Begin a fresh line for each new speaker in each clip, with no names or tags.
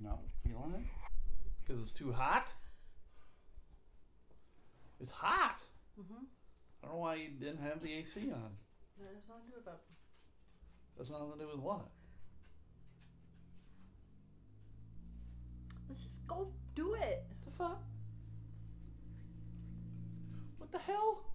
You're not feeling it? Because it's too hot? It's hot.
Mm-hmm.
I don't know why you didn't have the AC on.
That has nothing to do with that.
That's nothing to do with what?
Let's just go do it.
The fuck? What the hell?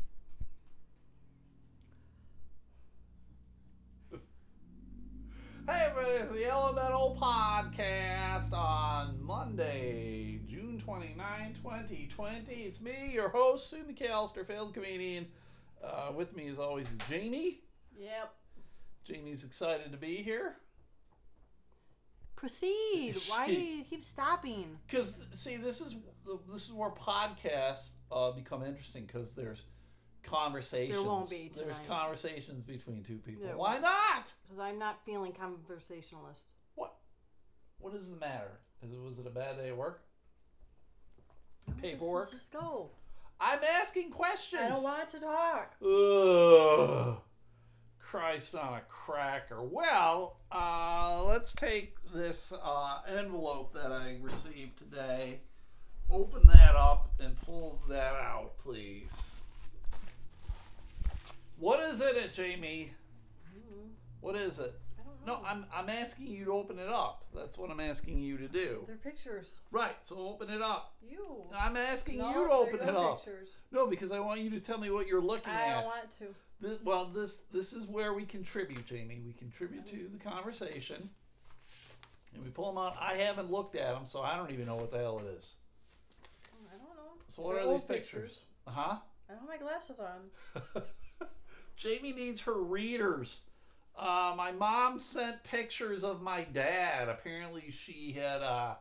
Everybody, it's the Elemental Podcast on Monday, June 29, 2020. It's me, your host, Sue McAllister, failed comedian. Uh, with me as always is Jamie.
Yep.
Jamie's excited to be here.
Proceed. Why do you keep stopping?
Because see, this is this is where podcasts uh, become interesting because there's conversations.
There won't be
There's conversations between two people.
There
Why
won't.
not?
Because I'm not feeling conversationalist.
What? What is the matter? Is it was it a bad day at work?
No,
Paperwork?
Let's just go.
I'm asking questions.
I don't want to talk.
Ugh. Christ on a cracker. Well, uh, let's take this uh, envelope that I received today, open that up, and pull that out, please. What is it, it Jamie?
Mhm.
What is it?
I don't know.
No, I'm, I'm asking you to open it up. That's what I'm asking you to do.
They're pictures.
Right, so open it up.
You.
I'm asking
no,
you to
they're
open
your
it up.
Pictures.
No, because I want you to tell me what you're looking
I
at.
don't want to.
This, well, this this is where we contribute, Jamie. We contribute to the conversation, and we pull them out. I haven't looked at them, so I don't even know what the hell it is.
I don't know.
So what
They're
are these
old
pictures? Uh huh.
I don't have my glasses on.
Jamie needs her readers. Uh, my mom sent pictures of my dad. Apparently, she had uh,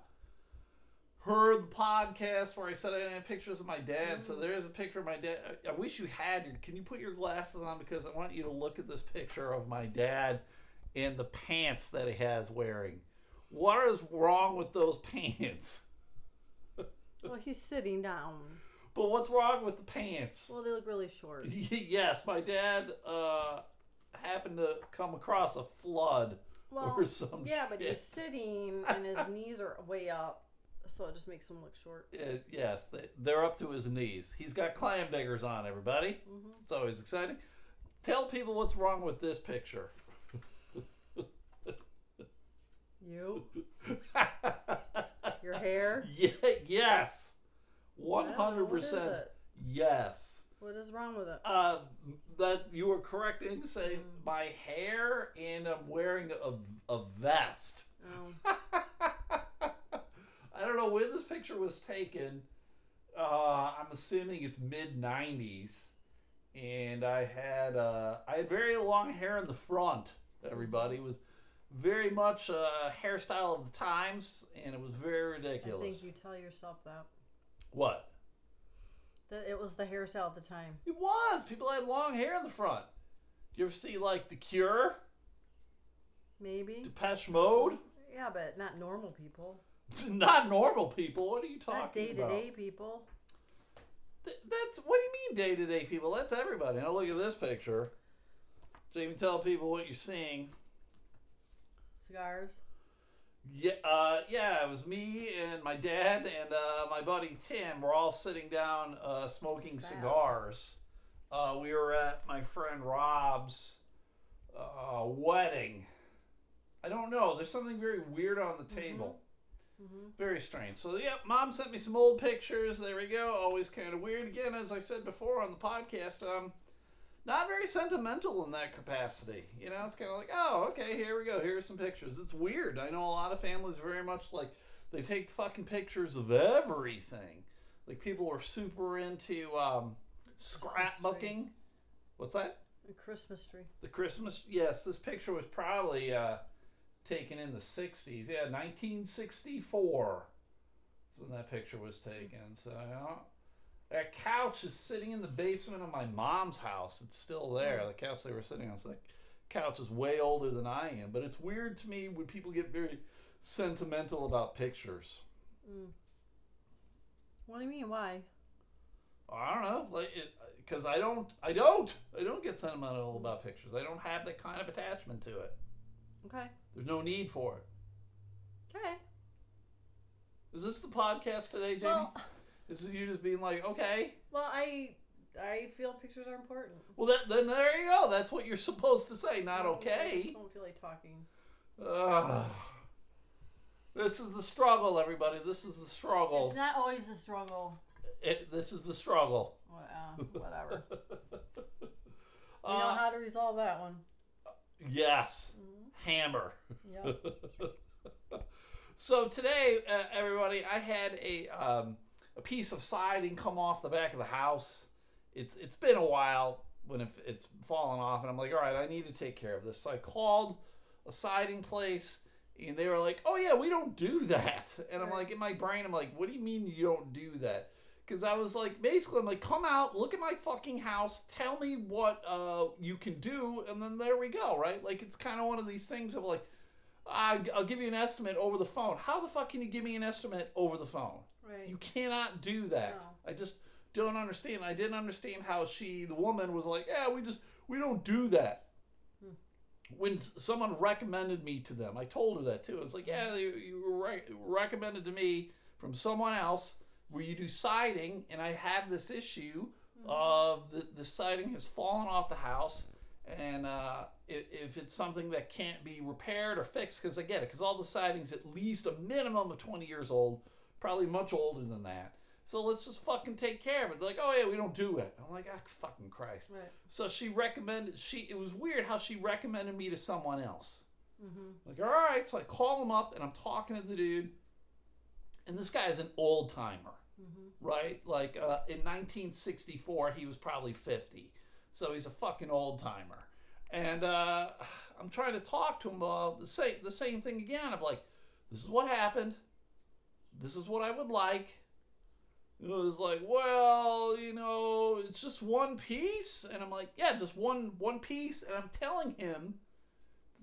heard the podcast where I said I didn't have pictures of my dad. So there's a picture of my dad. I- I wish you had. your- Can you put your glasses on because I want you to look at this picture of my dad and the pants that he has wearing. What is wrong with those pants?
Well, he's sitting down.
But what's wrong with the pants?
Well, they look really short.
yes, my dad uh, happened to come across a flood
Well,
or some
yeah, but
shit.
he's sitting and his knees are way up, so it just makes him look short.
Uh, yes, they, they're up to his knees. He's got clam diggers on, everybody.
hmm
It's always exciting. Tell people what's wrong with this picture.
You, your hair.
yeah, yes.
I don't know,
100%.
What is.
Yes.
what is wrong with it?
Uh, that you were correct in saying
Mm.
my hair and I'm wearing a, a vest.
Oh,
I don't know when this picture was taken. Uh, I'm assuming it's mid '90s, and I had uh, I had very long hair in the front. Everybody It was very much a hairstyle of the times, and it was very ridiculous.
I think you tell yourself that
What?
that it was the hairstyle at the time.
It was. People had long hair in the front. Do you ever see like The Cure,
Maybe.
Depeche Mode?
Yeah, but not normal people.
Not normal people. What are you talking about?
Not day to
about?
day people.
Th- That's what do you mean day to day people? That's everybody. Now look at this picture. Jamie, tell people what you're seeing.
Cigars.
Yeah, uh, yeah, it was me and my dad and uh, my buddy Tim. We're all sitting down uh, smoking
What's that?
cigars. Uh, we were at my friend Rob's uh, wedding. I don't know. There's something very weird on the table.
hmm
Very strange. So, yeah, mom sent me some old pictures. There we go. Always kind of weird. Again, as I said before on the podcast, um, not very sentimental in that capacity. You know, it's kind of like, oh, okay, here we go. Here's some pictures. It's weird. I know a lot of families very much like they take fucking pictures of everything. Like people are super into um, scrapbooking. What's that?
A Christmas tree.
The Christmas. Yes, this picture was probably uh, taken in the '60s. Yeah, 1964. Is when that picture was taken. So. That couch is sitting in the basement of my mom's house. It's still there. The couch they were sitting on. So that couch is way older than I am. But it's weird to me when people get very sentimental about pictures.
Mm. What do you mean? Why?
I don't know, like it, because I don't, I don't, I don't get sentimental about pictures. I don't have that kind of attachment to it.
Okay.
There's no need for it.
Okay.
Is this the podcast today, Jamie?
Well,
Is you just being like, okay?
well, I I feel pictures are important.
Well, that, then there you go. That's what you're supposed to say, not
okay. I just don't feel like talking.
Ugh. This is the struggle, everybody. This is the struggle.
It's not always the struggle.
It, this is the struggle.
Well, uh, whatever. we
Uh,
know how to resolve that one.
yes.
Mm-hmm.
Hammer.
Yep.
So today, uh, everybody, I had a um, a piece of siding come off the back of the house. It's it's been a while when it, it's fallen off, and I'm like, all right, I need to take care of this. So I called a siding place, and they were like, oh yeah, we don't do that. And I'm like, in my brain, I'm like, what do you mean you don't do that? Because I was like, basically, I'm like, come out, look at my fucking house, tell me what uh, you can do, and then there we go, right? Like, it's kind of one of these things of like, I'll give you an estimate over the phone. How the fuck can you give me an estimate over the phone?
Right.
You cannot do that.
No.
I just don't understand. I didn't understand how she, the woman, was like, yeah, we just, we don't do that.
Hmm.
When s- someone recommended me to them, I told her that too. I was like, yeah, you, you were re- recommended to me from someone else where you do siding, and I have this issue of the, the siding has fallen off the house, and uh, if, if it's something that can't be repaired or fixed, because I get it, because all the siding's at least a minimum of 20 years old, probably much older than that. So let's just fucking take care of it. They're like, oh yeah, we don't do it. I'm like, ah, fucking Christ.
Right.
So she recommended she. It was weird how she recommended me to someone else.
Mm-hmm.
Like, all right, so I call him up and I'm talking to the dude, and this guy is an old timer,
Mm-hmm.
right? Like uh, in 1964, he was probably 50, so he's a fucking old timer. And uh, I'm trying to talk to him about the same the same thing again. Of like, this is what happened. This is what I would like. It was like, well, you know, it's just one piece, and I'm like, yeah, just one one piece, and I'm telling him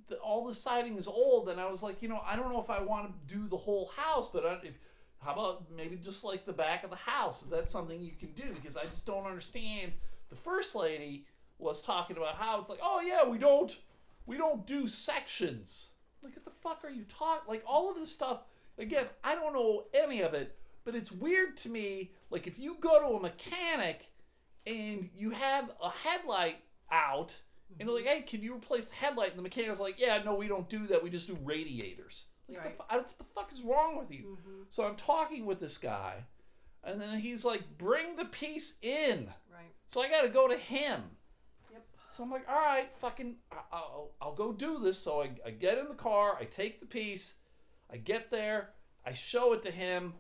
that all the siding is old, and I was like, you know, I don't know if I want to do the whole house, but I, if how about maybe just like the back of the house? Is that something you can do? Because I just don't understand. The first lady was talking about how it's like, oh yeah, we don't we don't do sections. Like what the fuck are you talking? Like all of this stuff. Again, I don't know any of it, but it's weird to me. Like if you go to a mechanic and you have a headlight out, and they're like, hey, can you replace the headlight? And the mechanic's like, yeah, no, we don't do that. We just do radiators. Like,
Right.
the, I, what the fuck is wrong with you?
Mm-hmm.
So I'm talking with this guy, and then he's like, bring the piece in.
Right.
So I got to go to him.
Yep.
So I'm like, all right, fucking, I'll, I'll go do this. So I, I get in the car, I take the piece, I get there, I show it to him.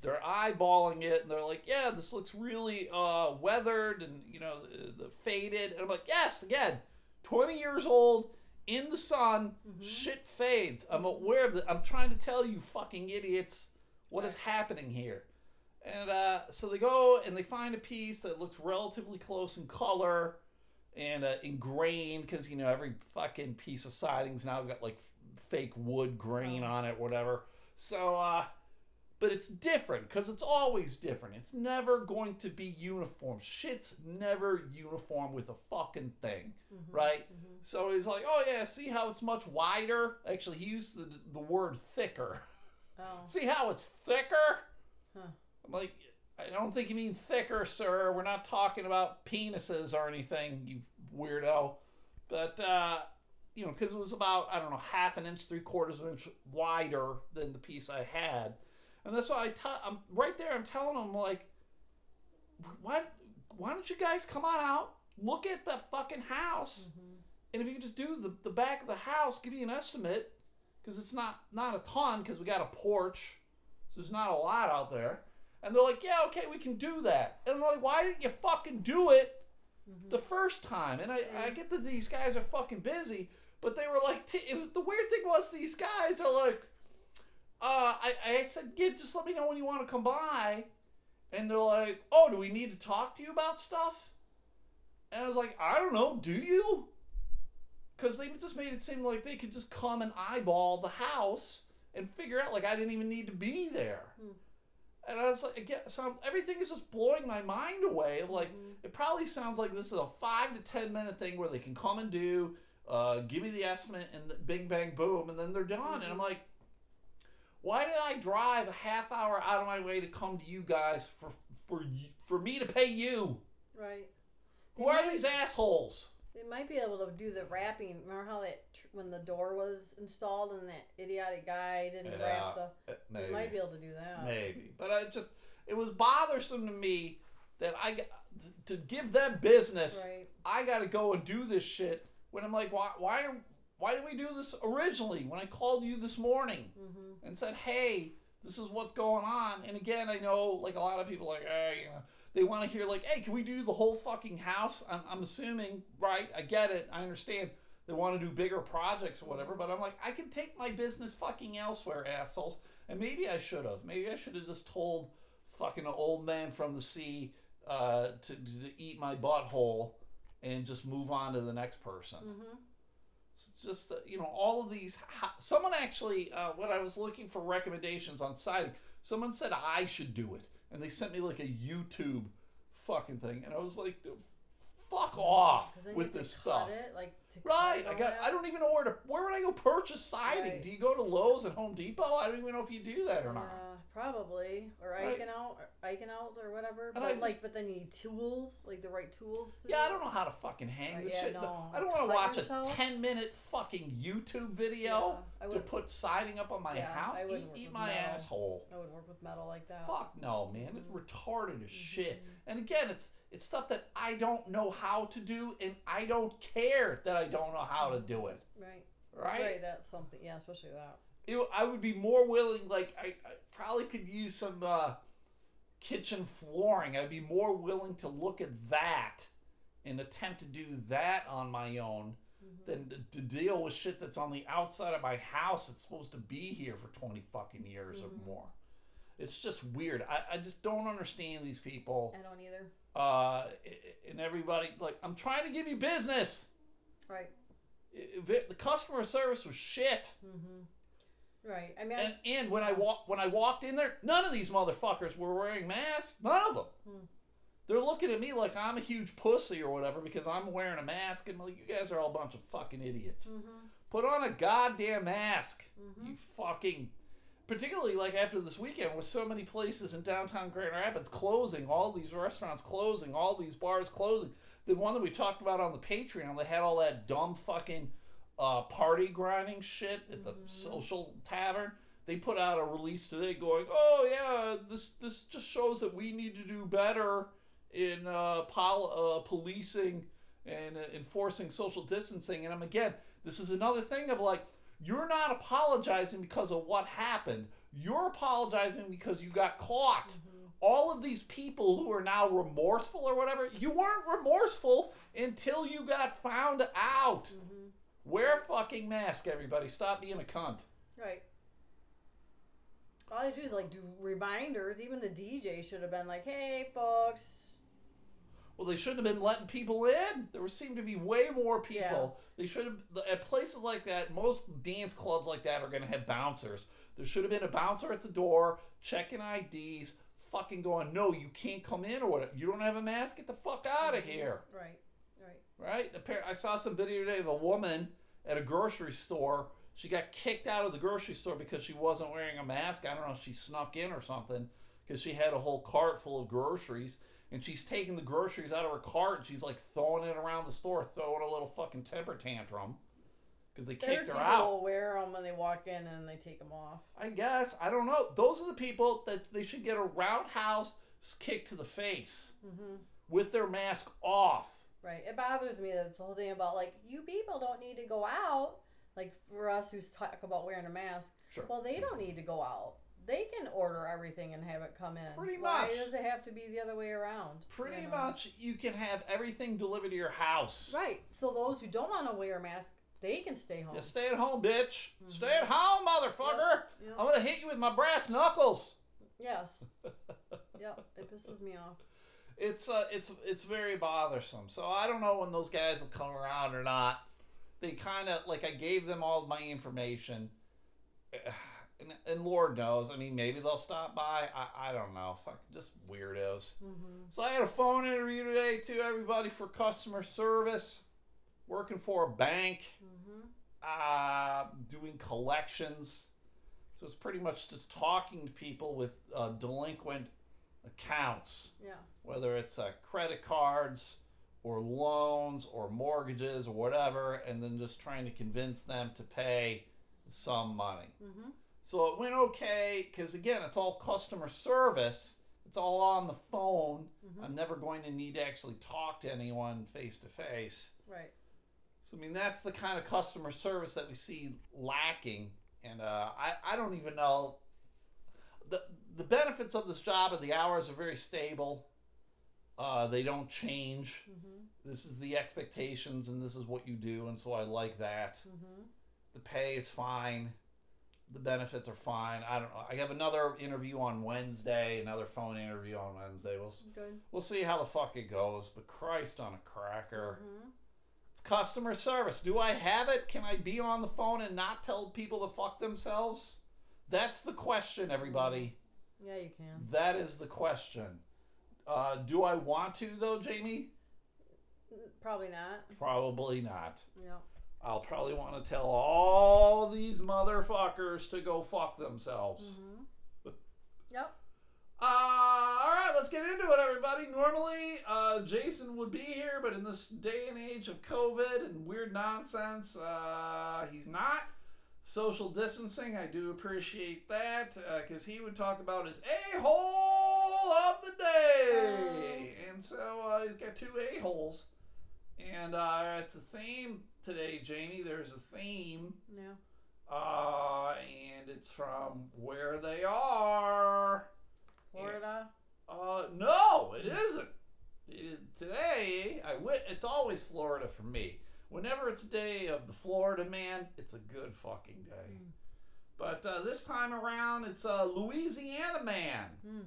They're eyeballing it, and they're like, yeah, this looks really uh, weathered and, you know, the, the faded. And I'm like, yes, again, 20 years old, in the sun, shit fades. I'm aware of it. I'm trying to tell you, fucking idiots, what is happening here. And uh, so they go and they find a piece that looks relatively close in color and uh, in grain because you know every fucking piece of siding's now got like fake wood grain on it, whatever. So, uh, but it's different because it's always different. It's never going to be uniform. Shit's never uniform with a fucking thing, right? So he's like, "Oh yeah, see how it's much wider." Actually, he used the the word thicker.
Oh.
See how it's thicker?
Huh.
I'm like, I don't think you mean thicker, sir. We're not talking about penises or anything, you weirdo. But, uh, you know, because it was about, I don't know, half an inch, three quarters of an inch wider than the piece I had. And that's why I t- I'm right there, I'm telling them, like, why, why don't you guys come on out, look at the fucking house, mm-hmm. and if you just do the, the back of the house, give me an estimate, because it's not, not a ton, because we got a porch, so there's not a lot out there. And they're like, yeah, okay, we can do that. And I'm like, why didn't you fucking do it mm-hmm. the first time? And I, I get that these guys are fucking busy, but they were like, t- it the weird thing was these guys are like, uh, I, I said, yeah, just let me know when you want to come by. And they're like, oh, do we need to talk to you about stuff? And I was like, I don't know, do you? Because they just made it seem like they could just come and eyeball the house and figure out, like, I didn't even need to be there. And I was like, again, so everything is just blowing my mind away. Like, it probably sounds like this is a five to ten minute thing where they can come and do, uh, give me the estimate, and bing bang boom, and then they're done. And I'm like, Why did I drive a half hour out of my way to come to you guys for for for me to pay you?
Right.
Who
They
are these assholes?
They might be able to do the wrapping. Remember how that when the door was installed and that idiotic guy didn't wrap the.
Uh,
They might be able to do that.
Maybe, but I just it was bothersome to me that I to give them business.
Right.
I got to go and do this shit when I'm like, why why why did we do this originally? When I called you this morning
Mm-hmm.
and said, hey, this is what's going on. And again, I know like a lot of people like, hey, you know, they want to hear like, hey, can we do the whole fucking house? I'm, I'm assuming, right? I get it. I understand. They want to do bigger projects or whatever, but I'm like, I can take my business fucking elsewhere, assholes. And maybe I should have. Maybe I should have just told fucking an old man from the sea uh, to, to eat my butthole and just move on to the next person.
Mm-hmm.
It's just uh, you know all of these. Someone actually, uh, when I was looking for recommendations on siding, someone said I should do it, and they sent me like a YouTube fucking thing, and I was like, fuck off with this stuff.
It, like
Right, I got. I don't even know where to. Where would I go purchase siding?
Right.
Do you go to Lowe's and Home Depot? I don't even know if you do that or not.
Uh, probably or
Right.
Iconout or Iconout or whatever. But
I just-
like, but then you need tools, like the right tools. to
Yeah, I don't know how to fucking hang this
yeah,
shit.
no.
I don't want to
Cut
watch
yourself?
a ten minute fucking YouTube video
Yeah, I
to put siding up on my
Yeah,
house.
I
Eat,
wouldn't work
eat
with
my
metal.
asshole.
I would work with metal like that.
Fuck no, man. It's retarded as shit.
Mm-hmm.
And again, it's it's stuff that I don't know how to do, and I don't care that I don't know how to do it.
Right.
Right?
Right. That's something. Yeah, especially that.
It, I would be more willing. Like I, I probably could use some uh, kitchen flooring. I'd be more willing to look at that and attempt to do that on my own
Mm-hmm.
than to, to deal with shit that's on the outside of my house that's supposed to be here for 20 fucking years
Mhm.
or more. It's just weird. I, I just don't understand these people.
I don't either.
Uh, and everybody, like, I'm trying to give you business.
Right.
If it- the customer service was shit.
Mm-hmm. Right. I mean,
And, and when I walk when I walked in there, none of these motherfuckers were wearing masks. None of them.
Hmm.
They're looking at me like I'm a huge pussy or whatever because I'm wearing a mask, and like you guys are all a bunch of fucking idiots.
mm-hmm.
Put on a goddamn mask,
Mhm.
you fucking. Particularly like after this weekend, with so many places in downtown Grand Rapids closing, all these restaurants closing, all these bars closing. The one that we talked about on the Patreon, they had all that dumb fucking uh, party grinding shit at the social tavern. They put out a release today going, "Oh yeah, this this just shows that we need to do better in uh, pol- uh, policing and uh, enforcing social distancing." And I'm again, this is another thing of like, you're not apologizing because of what happened. You're apologizing because you got caught. All of these people who are now remorseful or whatever, you weren't remorseful until you got found out.
Mm-hmm.
Wear a fucking mask, everybody. Stop being a cunt.
Right. All they do is like do reminders. Even the DJ should have been like, "Hey, folks."
Well, they shouldn't have been letting people in. There seemed to be way more people. Yeah. They should have at places like that. Most dance clubs like that are going to have bouncers. There should have been a bouncer at the door checking IDs. Fucking going, no, you can't come in or whatever. You don't have a mask. Get the fuck out of mm-hmm. here.
Right. Right.
right? I saw some video today of a woman at a grocery store. She got kicked out of the grocery store because she wasn't wearing a mask. I don't know if she snuck in or something because she had a whole cart full of groceries and she's taking the groceries out of her cart and she's like throwing it around the store, throwing a little fucking temper tantrum because they
Better
kicked her
people
out.
will wear them when they walk in and they take them off.
I guess. I don't know. Those are the people that they should get a roundhouse kick to the face
Mm-hmm.
with their mask off.
Right. It bothers me that it's the whole thing about like you people don't need to go out. Like for us who talk about wearing a mask,
Sure.
well, they don't need to go out. They can order everything and have it come in.
Pretty much.
Why does it have to be the other way around?
Pretty
you know?
much, you can have everything delivered to your house.
Right. So those who don't want to wear a mask, they can stay home.
Yeah, stay at home, bitch. Mm-hmm. Stay at home, motherfucker.
Yep.
I'm gonna hit you with my brass knuckles.
Yes. yep. It pisses me off.
It's uh, it's it's very bothersome. So I don't know when those guys will come around or not. They kind of like I gave them all my information, and, and Lord knows. I mean, maybe they'll stop by. I I don't know. Fuck, just weirdos.
Mm-hmm.
So I had a phone interview today too. Everybody for customer service, working for a bank.
Mm-hmm.
uh, doing collections. So it's pretty much just talking to people with uh, delinquent accounts,
Yeah.
whether it's uh, credit cards or loans or mortgages or whatever, and then just trying to convince them to pay some money.
Mm-hmm.
So it went okay because again, it's all customer service. It's all on the phone.
Mhm.
I'm never going to need to actually talk to anyone face to face.
Right.
So I mean, that's the kind of customer service that we see lacking, and uh, I I don't even know. the The benefits of this job are the hours are very stable. Uh, they don't change.
Mm-hmm.
This is the expectations, and this is what you do, and so I like that.
Mm-hmm.
The pay is fine. The benefits are fine. I don't know. I have another interview on Wednesday, another phone interview on Wednesday. We'll
Good.
we'll see how the fuck it goes. But Christ on a cracker.
Mm-hmm.
It's customer service. Do I have it? Can I be on the phone and not tell people to fuck themselves? That's the question, everybody.
Yeah, you can.
That is the question. Uh, do I want to, though, Jamie?
Probably not.
Probably not.
Yeah.
I'll probably want to tell all these motherfuckers to go fuck themselves.
Mm-hmm. Yep.
Uh, all right, let's get into it, everybody. Normally, uh, Jason would be here, but in this day and age of COVID and weird nonsense, uh, he's not. Social distancing, I do appreciate that because he would talk about his a hole of the day, and so uh, he's got two a holes, and uh, it's a theme today, Jamie. There's a theme,
Yeah.
uh, and it's from where they are.
Florida.
Uh, no, it isn't. It, today, I wi- it's always Florida for me. Whenever it's a day of the Florida man, it's a good fucking day.
Mm.
But uh, this time around, it's a Louisiana man,
Mm.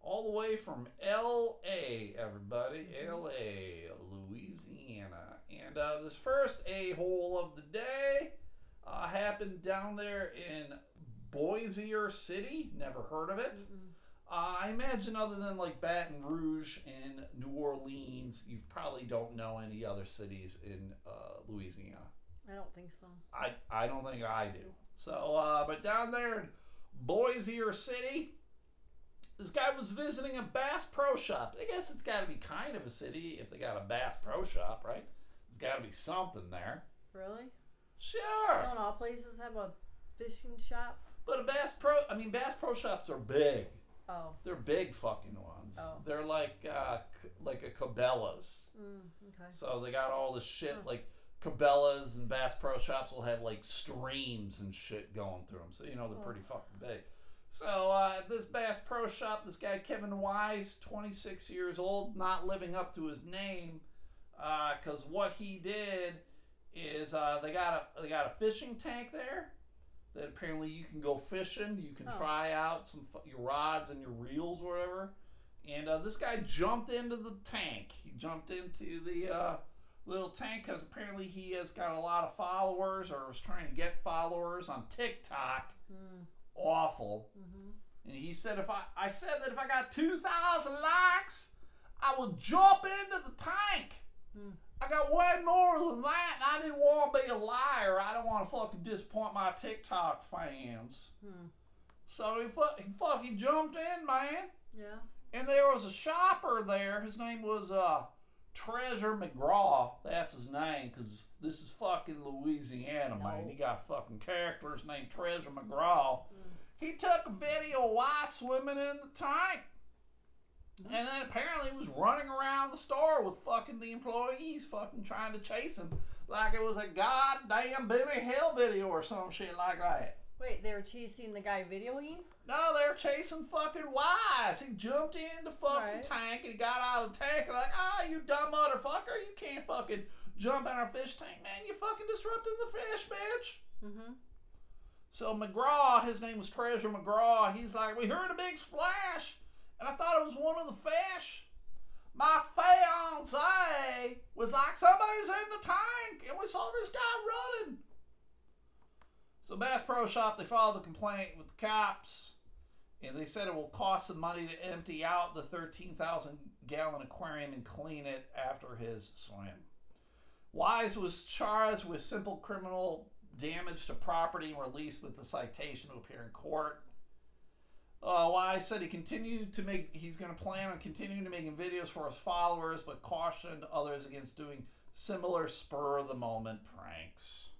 all the way from L.A. Everybody, L.A., Louisiana, and uh, this first a hole of the day uh, happened down there in Bossier City. Never heard of it.
Mm-mm.
Uh, I imagine, other than like Baton Rouge and New Orleans, you probably don't know any other cities in uh, Louisiana.
I don't think so.
I, I don't think I do. So, uh, but down there in Bossier City, this guy was visiting a Bass Pro Shop. I guess it's got to be kind of a city if they got a Bass Pro Shop, right? It's got to be something there.
Really?
Sure.
Don't all places have a fishing shop?
But a Bass Pro, I mean, Bass Pro Shops are big.
Oh.
They're big fucking ones.
Oh.
They're like uh, c- like a Cabela's.
Mm, okay.
So they got all this shit like Cabela's and Bass Pro Shops will have like streams and shit going through them. So you know they're pretty fucking big. So uh, this Bass Pro Shop, this guy Kevin Wise, 26 years old, not living up to his name, because what he did is uh, they got a they got a fishing tank there that apparently you can go fishing. You can
Oh.
try out some your rods and your reels, or whatever. And uh, this guy jumped into the tank. He jumped into the uh, little tank because apparently he has got a lot of followers or was trying to get followers on TikTok.
Mm,
Awful.
mm-hmm.
And he said, if I, I said that if I got 2,000 likes, I would jump into the tank.
Hmm.
I got way more than that, and I didn't want to be a liar. I don't want to fucking disappoint my TikTok fans.
Hmm.
So he, fu- he fucking jumped in, man.
Yeah.
And there was a shopper there. His name was uh, Treasure McGraw. That's his name, because this is fucking Louisiana, man. He got fucking characters named Treasure McGraw.
Mm.
He took a video of Y swimming in the tank. And then apparently he was running around the store with fucking the employees fucking trying to chase him like it was a goddamn Benny Hill video or some shit like that.
Wait, they were chasing the guy videoing?
No, they were chasing fucking Wise. He jumped in the fucking
Right.
tank and he got out of the tank and like, ah, you dumb motherfucker, you can't fucking jump in our fish tank, man. You fucking disrupting the fish, bitch.
Mm-hmm.
So McGraw, his name was Treasure McGraw. He's like, we heard a big splash, and I thought it was one of the fish. My fiance was like, somebody's in the tank, and we saw this guy running. So Bass Pro Shop, they filed a complaint with the cops, and they said it will cost some money to empty out the 13,000 gallon aquarium and clean it after his swim. Wise was charged with simple criminal damage to property and released with the citation to appear in court. Uh, why I said he continued to make, he's going to plan on continuing to making videos for his followers, but cautioned others against doing similar spur of the moment pranks.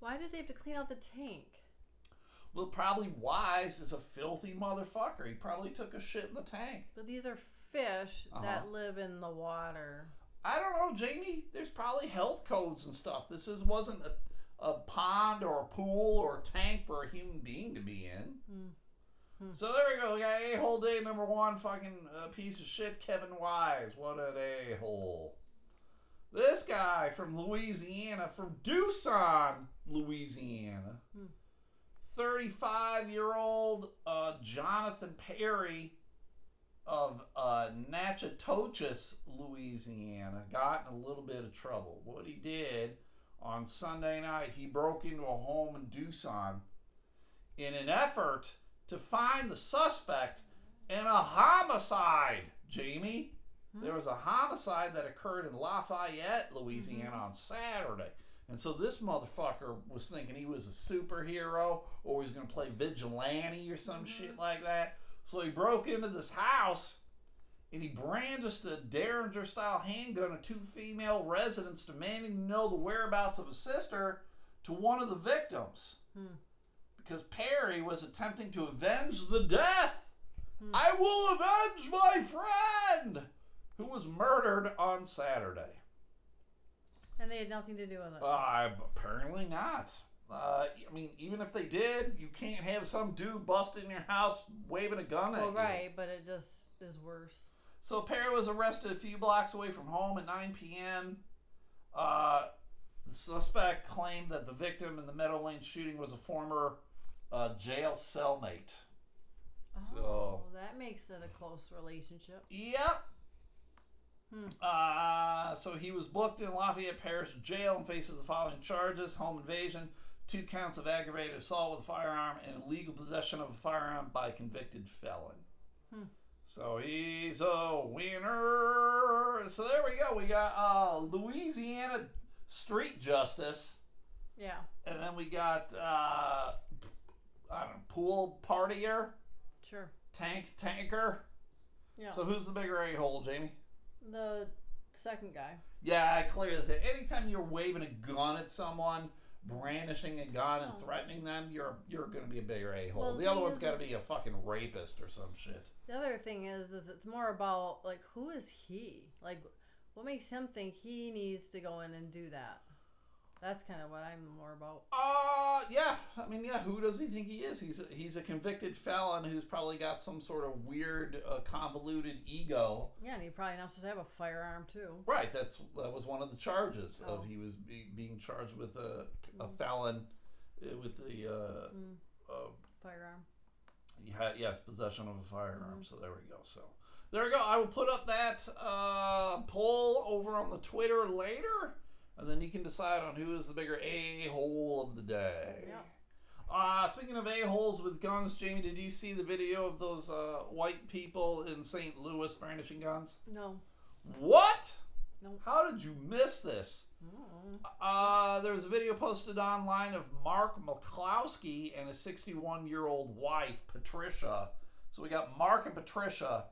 Why did they have to clean out the tank?
Well, probably Wise is a filthy motherfucker. He probably took a shit in the tank.
But these are fish
Uh-huh.
that live in the water.
I don't know, Jamie. There's probably health codes and stuff. This is wasn't a, a pond or a pool or a tank for a human being to be in.
Hmm.
So there we go. We got a hole day number one. Fucking uh, piece of shit, Kevin Wise. What an a hole. This guy from Louisiana, from Duson, Louisiana.
Hmm.
35 year old uh, Jonathan Perry of uh, Natchitoches, Louisiana, got in a little bit of trouble. What he did on Sunday night, he broke into a home in Duson in an effort to find the suspect in a homicide. Jamie, hmm? there was a homicide that occurred in Lafayette, Louisiana mm-hmm. on Saturday. And so this motherfucker was thinking he was a superhero or he was going to play vigilante or some mm-hmm. shit like that. So he broke into this house and he brandished a Derringer style handgun at two female residents, demanding to know the whereabouts of his sister to one of the victims.
Hmm.
Because Perry was attempting to avenge the death. I will avenge my friend who was murdered on Saturday.
And they had nothing to do with it.
Uh, apparently not. Uh, I mean, even if they did, you can't have some dude busting in your house waving a gun at
well,
you.
right, but it just is worse.
So Perry was arrested a few blocks away from home at 9 p.m. Uh, the suspect claimed that the victim in the Meadow Lane shooting was a former uh, jail cellmate. So-
Oh, that makes it a close relationship.
Yep.
Hmm.
Uh, so he was booked in Lafayette Parish Jail and faces the following charges: home invasion, two counts of aggravated assault with a firearm, and illegal possession of a firearm by a convicted felon.
Hmm.
So he's a winner. So there we go. We got uh, Louisiana street justice,
Yeah.
and then we got uh, I don't know, pool partier,
Sure.
tank tanker.
Yeah.
So who's the bigger a hole, Jamie?
the second guy.
Yeah, I clear the thing. Anytime you're waving a gun at someone, brandishing a gun and
Oh.
threatening them, you're you're gonna be a bigger a hole.
Well,
the
the
other
thing
one's
is,
got to be a fucking rapist or some shit.
The other thing is, is it's more about like who is he? Like, what makes him think he needs to go in and do that? That's kind of what I'm more about.
Uh, yeah. I mean, yeah. Who does he think he is? He's a, he's a convicted felon who's probably got some sort of weird, uh, convoluted ego.
Yeah, and he probably not supposed to have a firearm too.
Right. That's that was one of the charges
Oh.
of he was be, being charged with a, a felon uh, with the uh,
Mm,
uh,
firearm.
He had, yes, possession of a firearm. So there we go. So there we go. I will put up that uh, poll over on the Twitter later, and then you can decide on who is the bigger a hole of the day.
Yeah.
Uh, speaking of a holes with guns, Jamie, did you see the video of those uh, white people in St. Louis brandishing guns?
No.
What?
No.
How did you miss this? Uh, there was a video posted online of Mark McCloskey and his 61 year old wife, Patricia. So we got Mark and Patricia.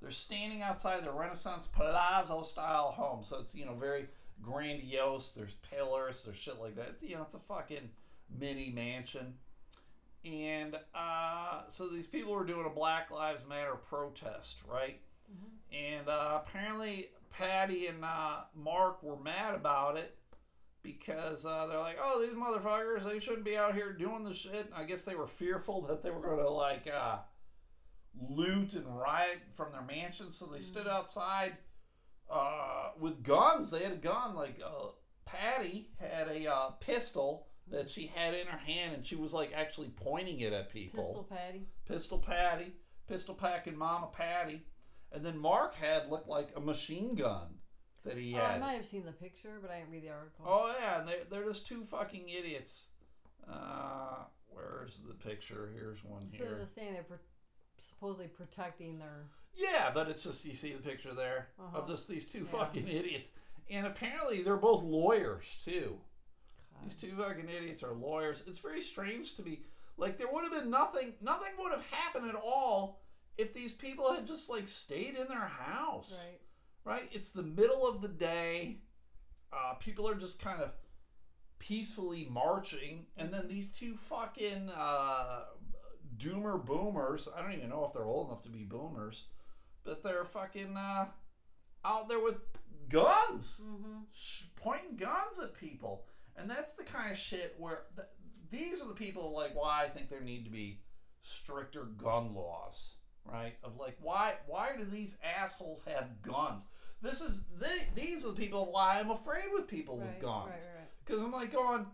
They're standing outside the Renaissance Palazzo style home. So it's, you know, very grandiose. There's pillars, there's shit like that. You know, it's a fucking mini mansion. And uh, so these people were doing a Black Lives Matter protest, right? And uh, apparently, Patty and uh, Mark were mad about it because uh, they're like, "Oh, these motherfuckers, they shouldn't be out here doing this shit." And I guess they were fearful that they were going to like uh, loot and riot from their mansions, so they stood outside uh, with guns. They had a gun. Like uh, Patty had a uh, pistol that she had in her hand, and she was like actually pointing it at people.
Pistol Patty.
Pistol Patty, pistol packing Mama Patty, and then Mark had looked like a machine gun that he
Oh, I might have seen the picture, but I didn't read the article.
Oh yeah, and they're they're just two fucking idiots. Uh, where's the picture? Here's one
She was
here.
just standing there, pro- supposedly protecting their.
Yeah, but it's just you see the picture there of
Uh-huh.
just these two
Yeah.
fucking idiots, and apparently they're both lawyers too. These two fucking idiots are lawyers. It's very strange to me. Like there would have been nothing. Nothing would have happened at all if these people had just like stayed in their house.
Right.
Right. It's the middle of the day. Uh, people are just kind of peacefully marching, and then these two fucking uh, doomer boomers. I don't even know if they're old enough to be boomers, but they're fucking uh, out there with guns,
Mm-hmm.
pointing guns at people, and that's the kind of shit where th- these are the people like why I think there need to be stricter gun laws, right? Of like why why do these assholes have guns? This is they, these are the people why I'm afraid with people with
Right,
guns
right, right.
because I'm like going,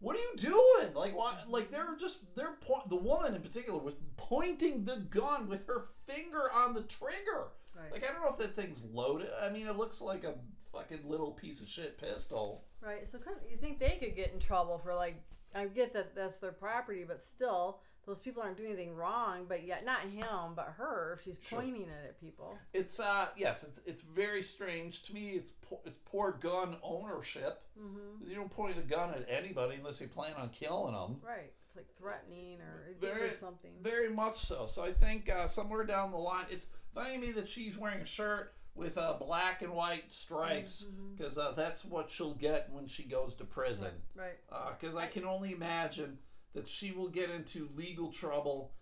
what are you doing? Like why? Like they're just they're point. The woman in particular was pointing the gun with her finger on the trigger.
Right.
Like I don't know if that thing's loaded. I mean, it looks like a fucking little piece of shit pistol.
Right. So couldn't you think they could get in trouble for like I get that that's their property, but still those people aren't doing anything wrong, but yet not him, but her if she's
Sure.
pointing it at people.
It's uh yes, it's it's very strange to me. It's po- it's poor gun ownership.
Mm-hmm.
You don't point a gun at anybody unless you plan on killing them.
Right. It's like threatening or,
Very-
or something.
Very much so. So I think uh, somewhere down the line, it's funny to me that she's wearing a shirt with uh, black and white stripes because uh, that's what she'll get when she goes to prison.
Right.
Because I can only imagine that she will get into legal trouble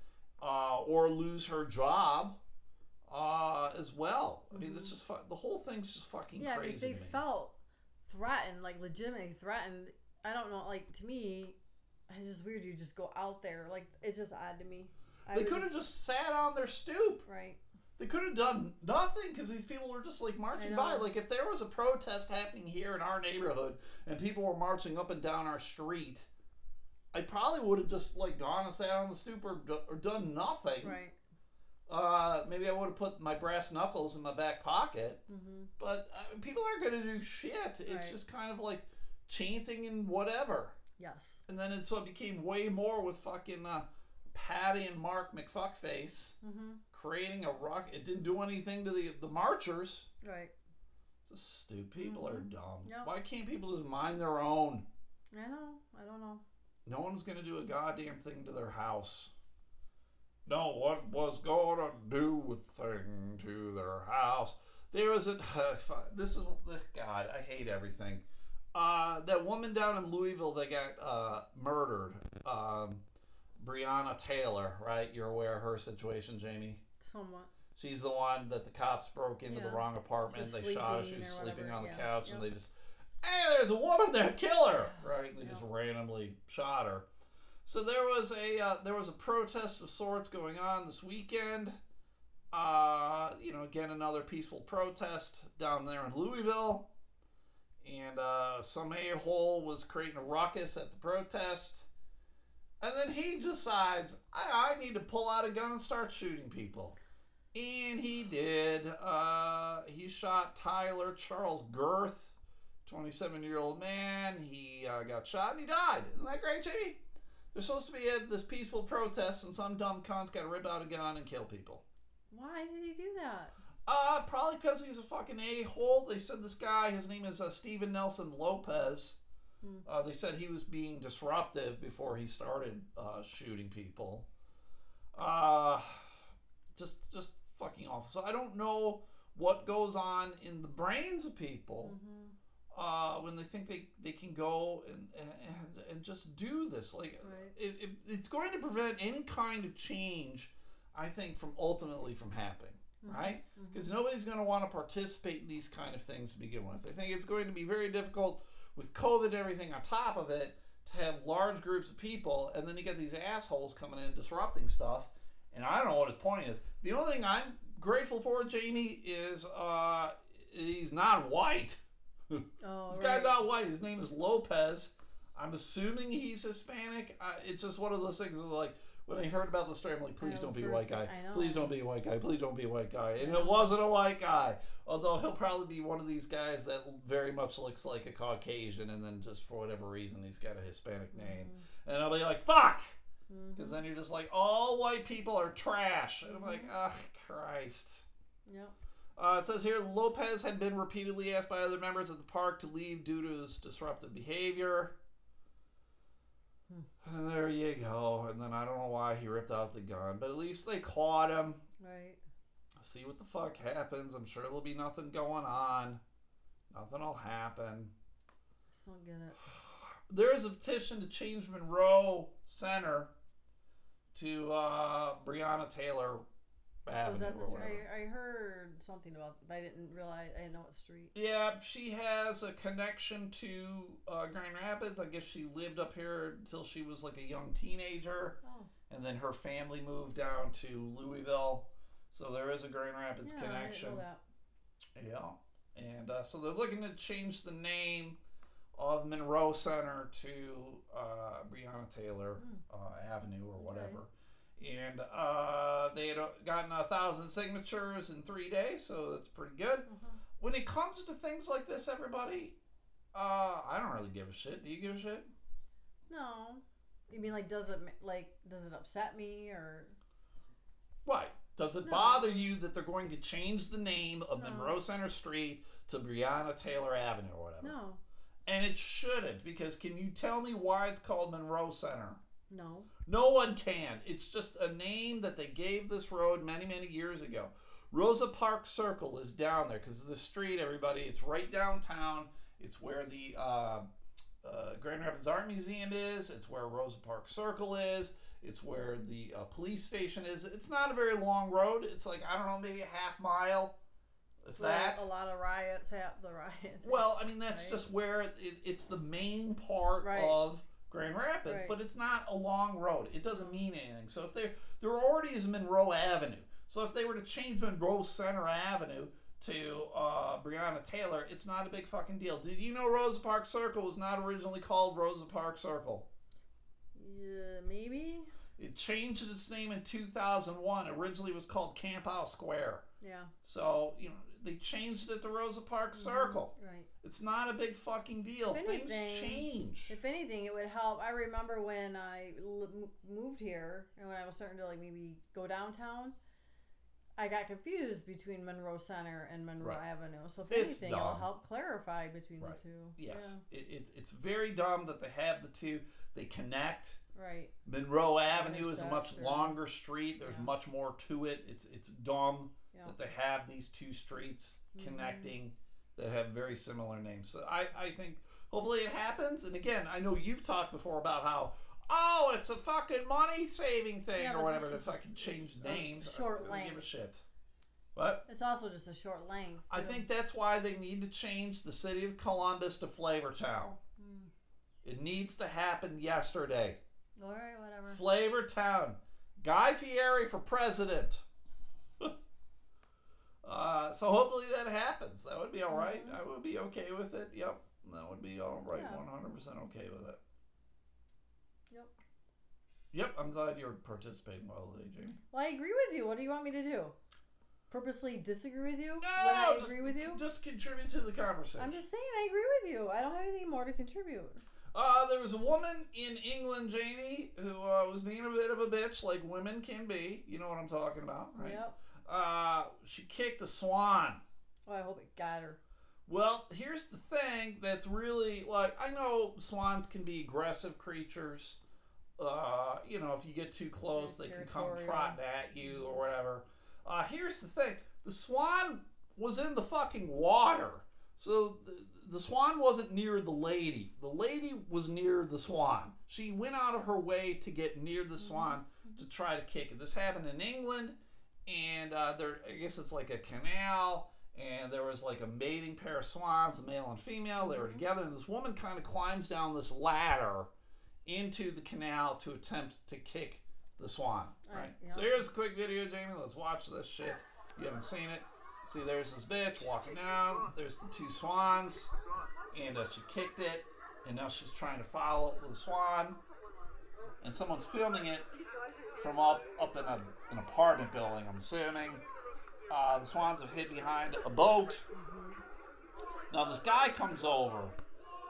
uh, or lose her job uh, as well. I mean, it's just fu- the whole thing's just fucking.
Yeah,
crazy.
if they felt threatened, like legitimately threatened, I don't know. Like to me, it's just weird. You just go out there. Like it's just odd to me. I
they could have just sat on their stoop.
right.
They could have done nothing because these people were just like marching by. Like if there was a protest happening here in our neighborhood and people were marching up and down our street, I probably would have just like gone and sat on the stoop or, or done nothing.
Right.
Uh, maybe I would have put my brass knuckles in my back pocket.
Mm-hmm.
But uh, people aren't going to do shit. It's
Right.
just kind of like chanting and whatever.
Yes.
And then it so it became way more with fucking uh, Patty and Mark McFuckface
Mm-hmm.
creating a rock. It didn't do anything to the the marchers.
Right.
Just stupid. People are dumb.
Yep.
Why can't people just mind their own?
I know. I don't know.
No one's gonna do a goddamn thing to their house. No one was gonna do a thing to their house. There was a this is God. I hate everything. Uh, that woman down in Louisville that got uh, murdered, um, Breonna Taylor. Right? You're aware of her situation, Jamie.
Somewhat.
She's the one that the cops broke into the wrong apartment. They shot her. She
sleeping
was sleeping on the
yeah.
couch, and they just, hey, there's a woman there, kill her! Right? They just randomly shot her. So there was a uh, there was a protest of sorts going on this weekend. Uh, you know, again another peaceful protest down there in Louisville, and uh, some a hole was creating a ruckus at the protest. And then he decides, I, I need to pull out a gun and start shooting people. And he did. Uh, he shot Tyler Charles Gerth, 27 year old man. He uh, got shot and he died. Isn't that great, Jamie? There's supposed to be at this peaceful protest, and some dumb cunt's got to rip out a gun and kill people.
Why did he do that?
Uh, probably because he's a fucking a hole. They said this guy, his name is uh, Steven Nelson Lopez.
Hmm.
Uh, they said he was being disruptive before he started uh, shooting people. Uh, just, just fucking awful. So I don't know what goes on in the brains of people
Mm-hmm.
Uh, when they think they, they can go and, and and just do this. Like,
Right.
it, it, it's going to prevent any kind of change. I think from ultimately from happening, right? Because nobody's going to want to participate in these kind of things to begin with. I think it's going to be very difficult with COVID and everything on top of it to have large groups of people, and then you get these assholes coming in disrupting stuff. And I don't know what his point is. The only thing I'm grateful for, Jamie, is uh, he's not white.
Oh,
This
right.
guy's not white. His name is Lopez. I'm assuming he's Hispanic. Uh, it's just one of those things where, like, when I heard about the story, I'm like, please don't be a white guy.
I.
Please don't be a white guy. Please don't be a white guy. And it wasn't a white guy. Although he'll probably be one of these guys that very much looks like a Caucasian, and then just for whatever reason, he's got a Hispanic name.
Mm-hmm.
And I'll be like, fuck! Because then you're just like, all white people are trash. And I'm like,
Mm-hmm.
ugh, Christ.
Yep.
Uh, it says here Lopez had been repeatedly asked by other members of the park to leave due to his disruptive behavior. And there you go. And then I don't know why he ripped out the gun, but at least they caught him.
Right.
See what the fuck happens. I'm sure there'll be nothing going on. Nothing will happen.
Just don't get it.
There is a petition to change Monroe Center to uh, Breonna Taylor
Was that the
whatever.
I, I heard something about but I didn't realize I didn't know what street.
Yeah, she has a connection to uh, Grand Rapids. I guess she lived up here until she was like a young teenager,
Oh.
and then her family moved down to Louisville. So there is a Grand Rapids
yeah,
connection.
I didn't know that.
Yeah, and uh, so they're looking to change the name of Monroe Center to uh, Breonna Taylor uh, Avenue or whatever. And uh, they had uh, gotten a thousand signatures in three days, so that's pretty good.
Uh-huh.
When it comes to things like this, everybody, uh, I don't really give a shit. Do you give a shit?
No. You mean like does it like does it upset me or
Right. Does it
No.
bother you that they're going to change the name of
No.
Monroe Center Street to Breonna Taylor Avenue or whatever?
no?
And it shouldn't, because can you tell me why it's called Monroe Center?
No.
No one can. It's just a name that they gave this road many, many years ago. Rosa Park Circle is down there because the street, everybody, it's right downtown. It's where the uh, uh, Grand Rapids Art Museum is. It's where Rosa Park Circle is. It's where the uh, police station is. It's not a very long road. It's like, I don't know, maybe a half mile, if
Well,
that.
a lot of riots hap the riots.
Well, I mean, that's
Right.
just where it, it's the main part
Right.
of Grand Rapids,
Right.
but it's not a long road. It doesn't mean anything. So if there there already is Monroe Avenue. So if they were to change Monroe Center Avenue to uh, Breonna Taylor, it's not a big fucking deal. Did you know Rosa Park Circle was not originally called Rosa Park Circle?
yeah, maybe.
It changed its name in 2001. Originally, it was called Camp House Square.
Yeah.
So you know they changed it to Rosa Parks mm-hmm. Circle.
Right.
It's not a big fucking deal.
If
Things
anything-
change.
If anything, it would help. I remember when I l- moved here and when I was starting to like maybe go downtown, I got confused between Monroe Center and Monroe
Right.
Avenue. So if
It's
anything, it'll help clarify between
Right.
the two.
Yes, it, it, it's very dumb that they have the two. They connect.
Right.
Monroe Avenue is a much
or-
longer street. There's
Yeah.
much more to it. It's it's dumb
Yeah.
that they have these two streets
Mhm.
connecting that have very similar names. So I, I think hopefully it happens. And again, I know you've talked before about how oh it's a fucking money saving thing
Yeah,
or whatever to fucking change names.
short
I don't give a shit. What?
It's also just a short length.
I think that's why they need to change the city of Columbus to Flavortown.
Mm.
It needs to happen yesterday.
All right, whatever.
Flavortown. Guy Fieri for president. Uh, so hopefully that happens. That would be all right.
Mhm.
I would be okay with it. Yep. That would be all right.
One
hundred percent okay with it.
Yep.
Yep. I'm glad you're participating well today, Jamie.
Well, I agree with you. What do you want me to do? Purposely disagree with you
No,
when I
just,
agree with you?
Just contribute to the conversation.
I'm just saying I agree with you. I don't have anything more to contribute.
Uh, there was a woman in England, Jamie, who uh, was being a bit of a bitch, like women can be. You know what I'm talking about, right?
Yep.
Uh, she kicked a swan.
Oh, I hope it got her.
Well, here's the thing that's really like I know swans can be aggressive creatures. Uh, you know, if you get too close, they can come trotting at you or whatever. Uh, here's the thing: the swan was in the fucking water, so the, the swan wasn't near the lady. The lady was near the swan. She went out of her way to get near the swan to try to kick it. This happened in England, and uh, there, I guess it's like a canal and there was like a mating pair of swans, a male and female. They were together, and this woman kind of climbs down this ladder into the canal to attempt to kick the swan. Right.
Right, yeah.
So here's a quick video, Jamie. Let's watch this shit. You haven't seen it. See, there's this bitch walking down. There's the two swans, and uh, she kicked it, and now she's trying to follow the swan. And someone's filming it from up up in a, an apartment building. I'm assuming. Uh, the swans have hid behind a boat. Now this guy comes over.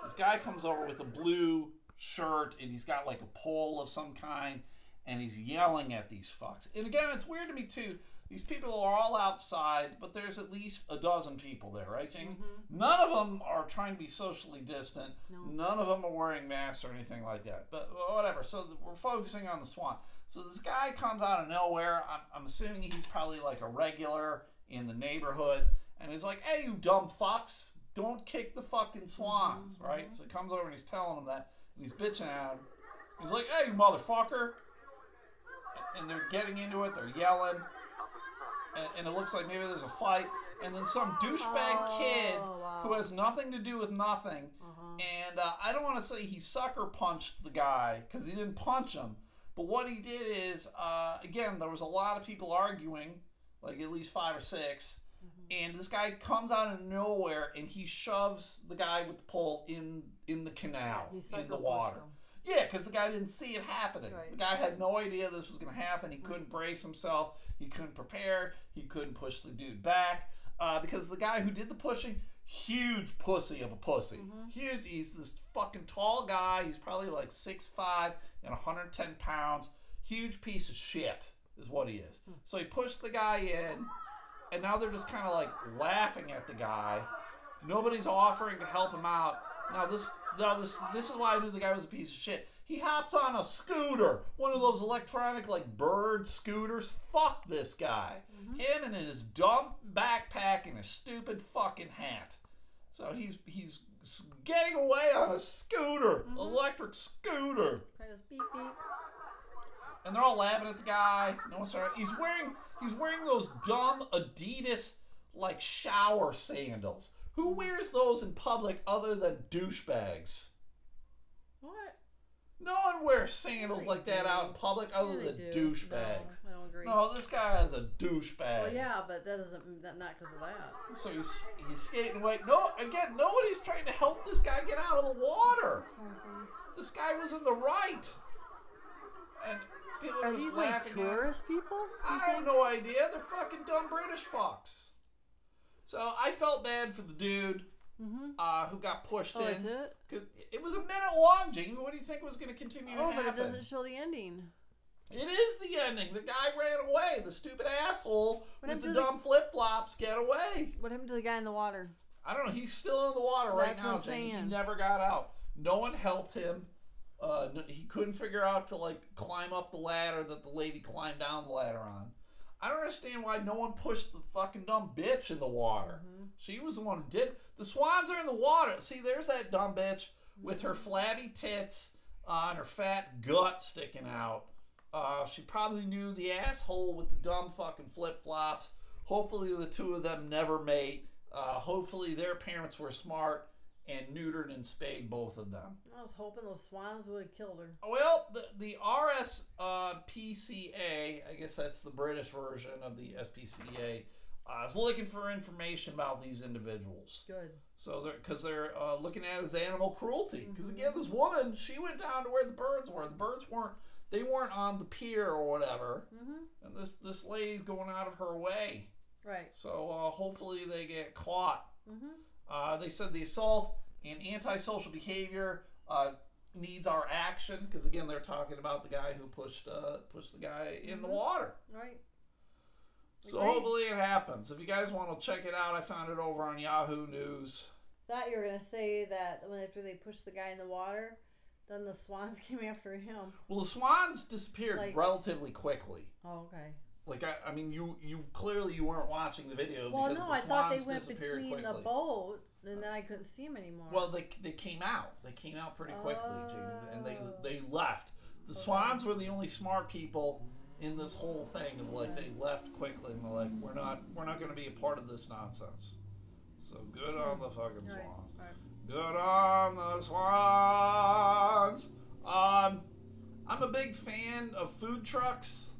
This guy comes over with a blue shirt and he's got like a pole of some kind. and he's yelling at these fucks. And again, it's weird to me too. These people are all outside, but there's at least a dozen people there, right, King? None of them are trying to be socially distant.
No.
None of them are wearing masks or anything like that. But whatever. So we're focusing on the Swan. So this guy comes out of nowhere. I'm, I'm assuming he's probably like a regular in the neighborhood. And he's like, hey, you dumb fucks, don't kick the fucking swans, right? So he comes over and he's telling them that. And he's bitching at him. He's like, hey, you motherfucker. And they're getting into it. They're yelling. And, and it looks like maybe there's a fight. And then some douchebag kid
Oh, wow.
who has nothing to do with nothing. And uh, I don't want to say he sucker punched the guy because he didn't punch him. But what he did is, uh, again, there was a lot of people arguing, like at least five or 6 And this guy comes out of nowhere and he shoves the guy with the pole in in the canal, in the water. Yeah, because the guy didn't see it happening.
Right.
The guy had no idea this was going to happen. He couldn't brace himself. He couldn't prepare. He couldn't push the dude back uh, because the guy who did the pushing, huge pussy of a pussy. Mm-hmm. Huge. He's this fucking tall guy. He's probably like 6'5 and 110 pounds. Huge piece of shit is what he is. Hmm. So he pushed the guy in, and now they're just kind of like laughing at the guy. Nobody's offering to help him out. Now this, now this, this is why I knew the guy was a piece of shit. He hops on a scooter, one of those electronic like bird scooters. Fuck this guy. Mm-hmm. Him and his dumb backpack and his stupid fucking hat. So he's he's getting away on a scooter, mm-hmm. electric scooter
beep beep.
and they're all laughing at the guy. No one's sorry. He's wearing he's wearing those dumb Adidas like shower sandals. Who mm-hmm. wears those in public other than douchebags?
What?
No one wears sandals like that
do.
out in public other than
do.
douchebags.
No, I don't agree.
No, this guy is a douchebag.
Well, yeah, but that doesn't that not because of that.
So he's he's skating away. No, again, nobody's trying to help this guy get out of the water. This guy was in the right, and people are,
Are
just
these like
laughing at
tourist people?
I have no idea. They're fucking dumb British fucks. So I felt bad for the dude uh, who got pushed
Oh,
in.
that's it.
Cause it was a minute long, Jamie. What do you think was going to continue
Oh,
to
but it doesn't show the ending.
It is the ending. The guy ran away. The stupid asshole
What
with the
to the-
dumb flip flops get away.
What happened to the guy in the water?
I don't know. He's still in the water right
That's
now, Jamie. He never got out. No one helped him. Uh, he couldn't figure out to like climb up the ladder that the lady climbed down the ladder on. I don't understand why no one pushed the fucking dumb bitch in the water.
Mm-hmm.
She was the one who did. The swans are in the water. See, there's that dumb bitch with her flabby tits uh, and her fat gut sticking out. Uh, she probably knew the asshole with the dumb fucking flip flops. Hopefully, the two of them never mate. Uh, hopefully, their parents were smart and neutered and spayed both of them.
I was hoping those swans would have killed her.
Well, the the RSPCA, I guess that's the British version of the SPCA, uh, was looking for information about these individuals.
Good.
So they're because they're uh, looking at it as animal cruelty. Because again, this woman she went down to where the birds were. The birds weren't they weren't on the pier or whatever.
Mm-hmm.
And this this lady's going out of her way.
Right.
So uh, hopefully they get caught.
Mm-hmm.
Uh, they said the assault and antisocial behavior uh, needs our action because again they're talking about the guy who pushed uh, pushed the guy in the water.
Right.
So
Agreed.
hopefully it happens. If you guys want to check it out, I found it over on Yahoo News.
Thought you were gonna say that when after they pushed the guy in the water, then the swans came after him.
Well, the swans disappeared
Like-
relatively quickly.
Oh, okay.
Like I, I mean, you you clearly you weren't watching the video
Well,
because
no,
the
I thought they
swans
went
disappeared
between
quickly.
the boat, and then I couldn't see him anymore.
Well, they, they came out. They came out pretty quickly, and they
Oh.
they left. The oh. swans were the only smart people in this whole thing. Of like they left quickly, and they're like, we're not we're not going to be a part of this nonsense. So good on the fucking
right.
swans.
Right.
Good on the swans. Um, I'm a big fan of food trucks.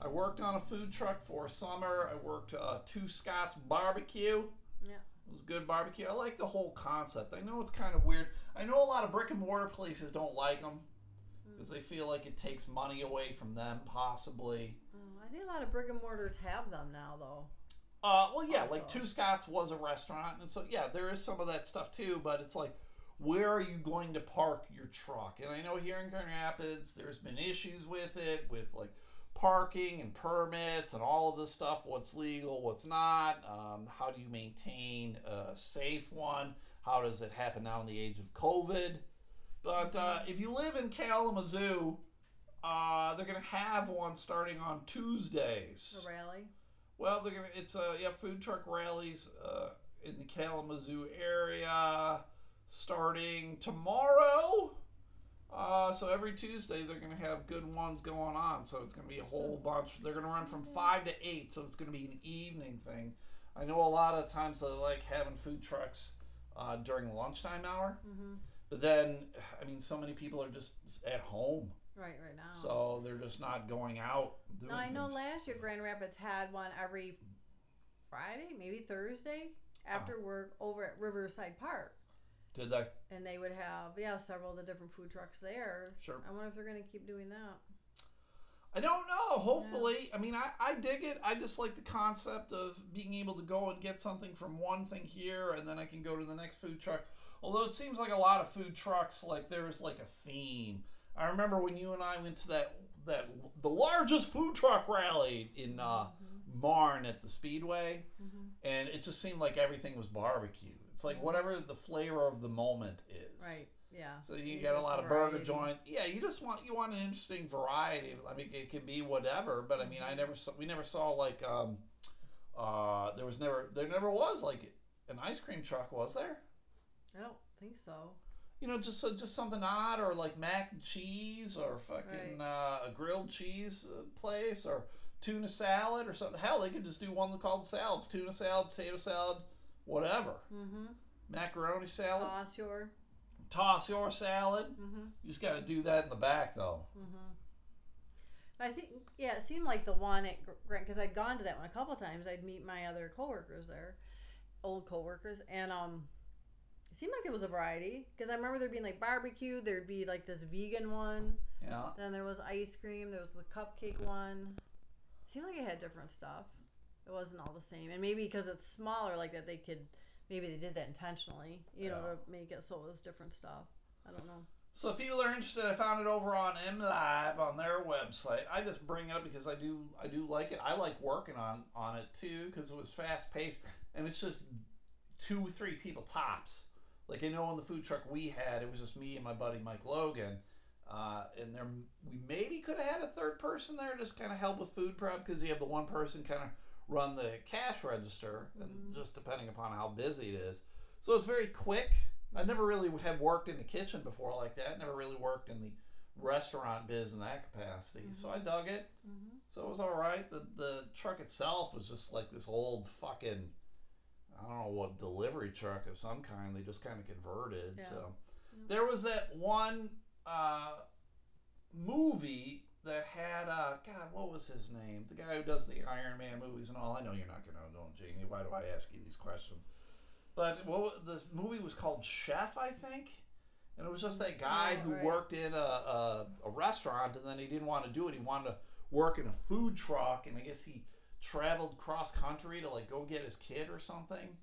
I worked on a food truck for a summer. I worked uh, two Scott's barbecue.
Yeah.
It was good barbecue. I like the whole concept. I know it's kind of weird. I know a lot of brick and mortar places don't like them because they feel like it takes money away from them, possibly.
Oh, I think a lot of brick and mortars have them now, though.
Uh, well, yeah, like Two Scotts was a restaurant, and so yeah, there is some of that stuff too. But it's like, where are you going to park your truck? And I know here in Grand Rapids, there's been issues with it, with like parking and permits and all of this stuff. What's legal, what's not? Um, how do you maintain a safe one? How does it happen now in the age of COVID? But uh, if you live in Kalamazoo, uh, they're gonna have one starting on Tuesdays.
A rally.
Well, they're gonna. It's a yeah, food truck rallies uh, in the Kalamazoo area starting tomorrow. Uh, so every Tuesday they're gonna have good ones going on. So it's gonna be a whole bunch. They're gonna run from five to eight, so it's gonna be an evening thing. I know a lot of times they like having food trucks uh, during lunchtime hour,
Mm-hmm.
But then I mean, so many people are just at home,
Right, right now.
so they're just not going out. Doing
No, I know
things.
last year Grand Rapids had one every Friday, maybe Thursday after
Oh.
work over at Riverside Park.
Did they?
And they would have, yeah, several of the different food trucks there.
Sure.
I wonder if they're going to keep doing that.
I don't know. Hopefully, I mean, I, I dig it. I just like the concept of being able to go and get something from one thing here, and then I can go to the next food truck. Although it seems like a lot of food trucks, like there's like a theme. I remember when you and I went to that that the largest food truck rally in uh, Marne at the Speedway, and it just seemed like everything was barbecue. It's like whatever the flavor of the moment is.
Right. Yeah.
So you get a lot of burger joint. Yeah, you just want you want an interesting variety. I mean, it can be whatever, but I mean, I never saw we never saw like um, uh, there was never there never was like an ice cream truck, was there?
I don't think so.
You know, just so- just something odd, or like mac and cheese, or fucking uh, a grilled cheese uh, place, or tuna salad, or something. Hell, they could just do one called salads: tuna salad, potato salad, whatever.
Mm-hmm.
Macaroni salad,
Toss your.
toss your salad.
Mm-hmm.
You just got to do that in the back, though.
Mm-hmm. I think, yeah, it seemed like the one at Gr- Grant, because I'd gone to that one a couple times. I'd meet my other coworkers there, old coworkers, and um, it seemed like there was a variety. Because I remember there being like barbecue, there'd be like this vegan one,
Yeah.
then there was ice cream, there was the cupcake one. It seemed like it had different stuff. It wasn't all the same, and maybe because it's smaller like that, they could maybe they did that intentionally, you know,
Yeah.
to make it so it was different stuff. I don't know.
So if people are interested, I found it over on MLive on their website. I just bring it up because I do I do like it. I like working on on it too because it was fast paced and it's just two three people tops. Like I know on the food truck we had, it was just me and my buddy Mike Logan. Uh, and there, we maybe could have had a third person there, just kind of help with food prep because you have the one person kind of run the cash register, and just depending upon how busy it is. So it's very quick. I never really had worked in the kitchen before like that. Never really worked in the restaurant biz in that capacity. So I dug it.
Mm-hmm.
So it was all right. The the truck itself was just like this old fucking I don't know what delivery truck of some kind. They just kind of converted.
Yeah.
So there was that one uh, movie that had uh, God, what was his name? The guy who does the Iron Man movies and all. I know you're not gonna know, Jamie. Why do I ask you these questions? But what the movie was called Chef, I think. And it was just that guy
Oh,
who
right.
worked in a, a, a restaurant and then he didn't want to do it. He wanted to work in a food truck and I guess he traveled cross country to like go get his kid or something.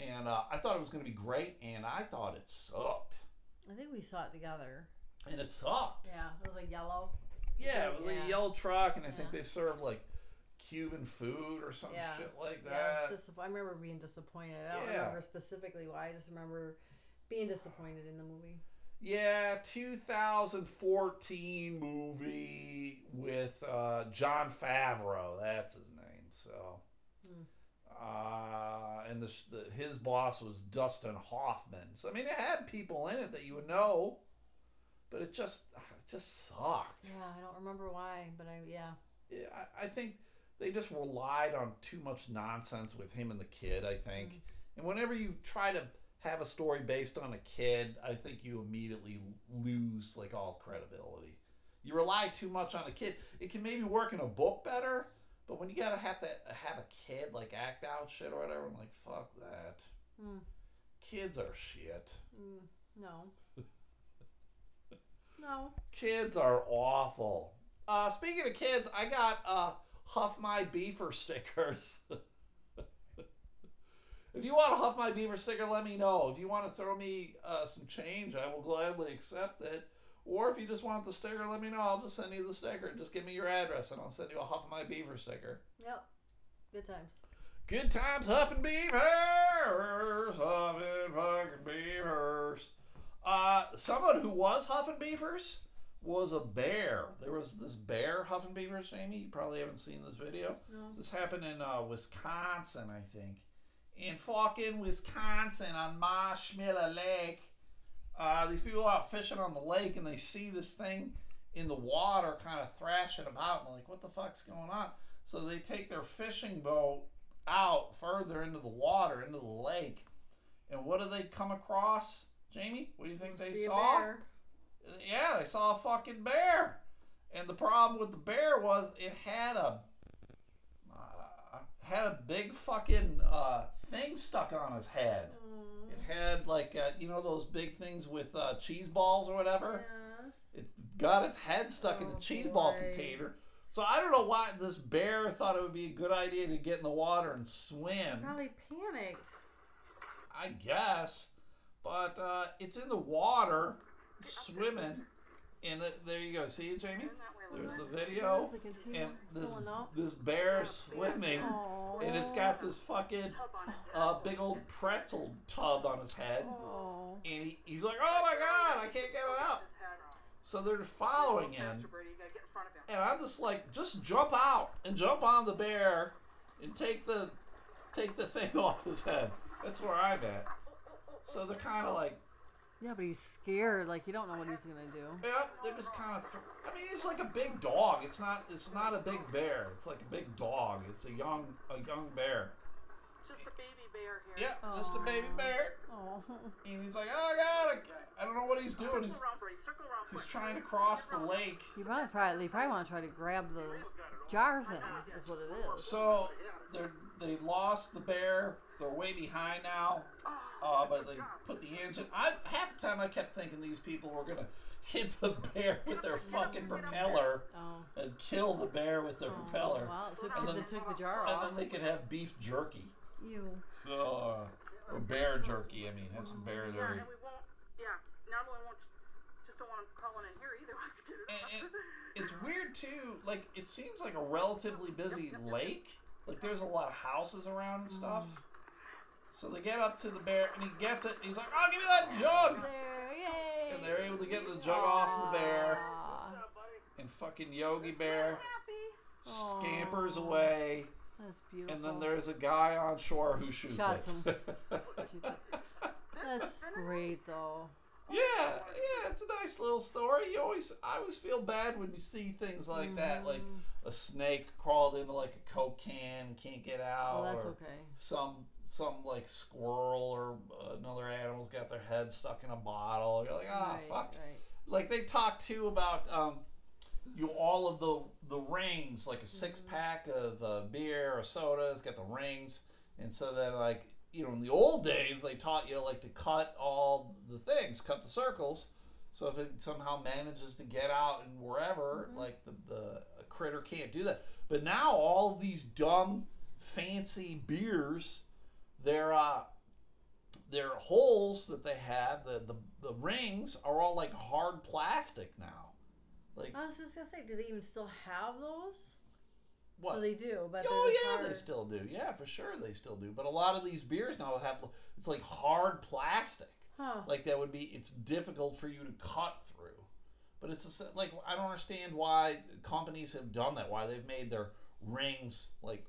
And uh, I thought it was going to be great and I thought it sucked.
I think we saw it together.
And it sucked.
Yeah, it was like yellow.
Yeah, it was like a yellow truck and I think they served like Cuban food or some
Yeah.
shit like
Yeah, I,
that.
was disapp- I remember being disappointed. I don't
Yeah.
remember specifically why. I just remember being disappointed in the movie.
Yeah, 2014 movie with uh, Jon Favreau. That's his name. So,
Hmm.
uh, and the, the his boss was Dustin Hoffman. So I mean, it had people in it that you would know, but it just it just sucked.
Yeah, I don't remember why, but I yeah.
Yeah, I, I think they just relied on too much nonsense with him and the kid. I think, and whenever you try to have a story based on a kid, I think you immediately lose like all credibility. You rely too much on a kid. It can maybe work in a book better, but when you gotta have to have a kid like act out shit or whatever, I'm like, fuck that.
Mm.
Kids are shit.
Mm, no. no.
Kids are awful. Uh, speaking of kids, I got uh, Huff My Beaver stickers. If you want to huff my beaver sticker, let me know. If you want to throw me uh, some change, I will gladly accept it. Or if you just want the sticker, let me know. I'll just send you the sticker. Just give me your address and I'll send you a huff my beaver sticker.
Yep. Good times.
Good times huffing beavers, huffing fucking beavers. Uh, someone who was huffing beavers was a bear. There was this bear huffing beavers, Jamie. You probably haven't seen this video.
No.
This happened in uh, Wisconsin, I think. In fucking Wisconsin on Marshmallow Lake. Uh, these people are out fishing on the lake and they see this thing in the water kind of thrashing about and like, what the fuck's going on? So they take their fishing boat out further into the water, into the lake. And what do they come across, Jamie? What do you think they saw? Yeah, they saw a fucking bear. And the problem with the bear was it had a uh, had a big fucking uh, thing stuck on his head. Had like uh, you know those big things with uh, cheese balls or whatever.
yes.
It got its head stuck in
Oh,
the cheese ball container. So I don't know why this bear thought it would be a good idea to get in the water and swim.
Probably panicked.
I guess, but uh, it's in the water, swimming, and it, there you go. See it, Jamie? There's the video,
the
and this this bear swimming,
Oh.
And it's got this fucking uh, big old pretzel tub on his head,
Oh.
and he, he's like, "Oh my god, I can't get it out." So they're following him, and I'm just like, just jump out and jump on the bear, and take the take the thing off his head. That's where I'm at. So they're kind of like,
Yeah, but he's scared. Like you don't know what he's gonna do.
yeah, they're just kind of. I mean, it's like a big dog. It's not. It's not a big bear. It's like a big dog. It's a young a young bear.
It's just a baby bear here.
Yeah, just a baby bear.
Oh.
And he's like, oh god, I, I don't know what he's doing. He's
around, Brady. Circle around.
he's trying to cross the lake.
You probably probably, they probably want to try to grab the jar thing. Is what it is.
So they they lost the bear. They're way behind now. Uh, but they put the engine. I half the time I kept thinking these people were gonna hit the bear with their fucking propeller
Oh.
and kill the bear with their propeller,
Well, it took,
And
they
then-
took the jar off.
and then they could have beef jerky.
You.
So uh, or bear jerky. I mean, have some bear jerky.
Yeah, and we won't. Yeah, not only won't. Just don't want him crawling in here either. Let's get it.
And, and it's weird too. Like it seems like a relatively busy lake. Like there's a lot of houses around and stuff. So they get up to the bear and he gets it. And he's like, "Oh, give me that jug!"
There, yay.
And they're able to get the jug off the bear. And fucking Yogi Bear
Happy.
scampers away.
That's beautiful.
And then there's a guy on shore who shoots
Shots
it.
Shoots. That's great though.
Yeah, yeah, it's a nice little story. You always, I always feel bad when you see things like that, like
Mm-hmm.
a snake crawled into like a coke can, can't get out.
Well, that's
or
okay.
Some, some like squirrel or another animal's got their head stuck in a bottle. You're like, oh
right,
fuck.
right.
Like they talk too about um, you all of the the rings, like a six pack of uh, beer or soda. It's got the rings, and so then like you know in the old days they taught you like to cut all the things, cut the circles. So if it somehow manages to get out and wherever, like the the critter can't do that. But now all these dumb fancy beers, they're uh their holes that they have, the, the the rings are all like hard plastic now. Like
I was just gonna say, do they even still have those?
what?
So they do, but
oh yeah,
hard.
they still do. Yeah, for sure they still do. But a lot of these beers now have it's like hard plastic.
Huh.
Like that would be it's difficult for you to cut through. But it's a, like I don't understand why companies have done that. Why they've made their rings like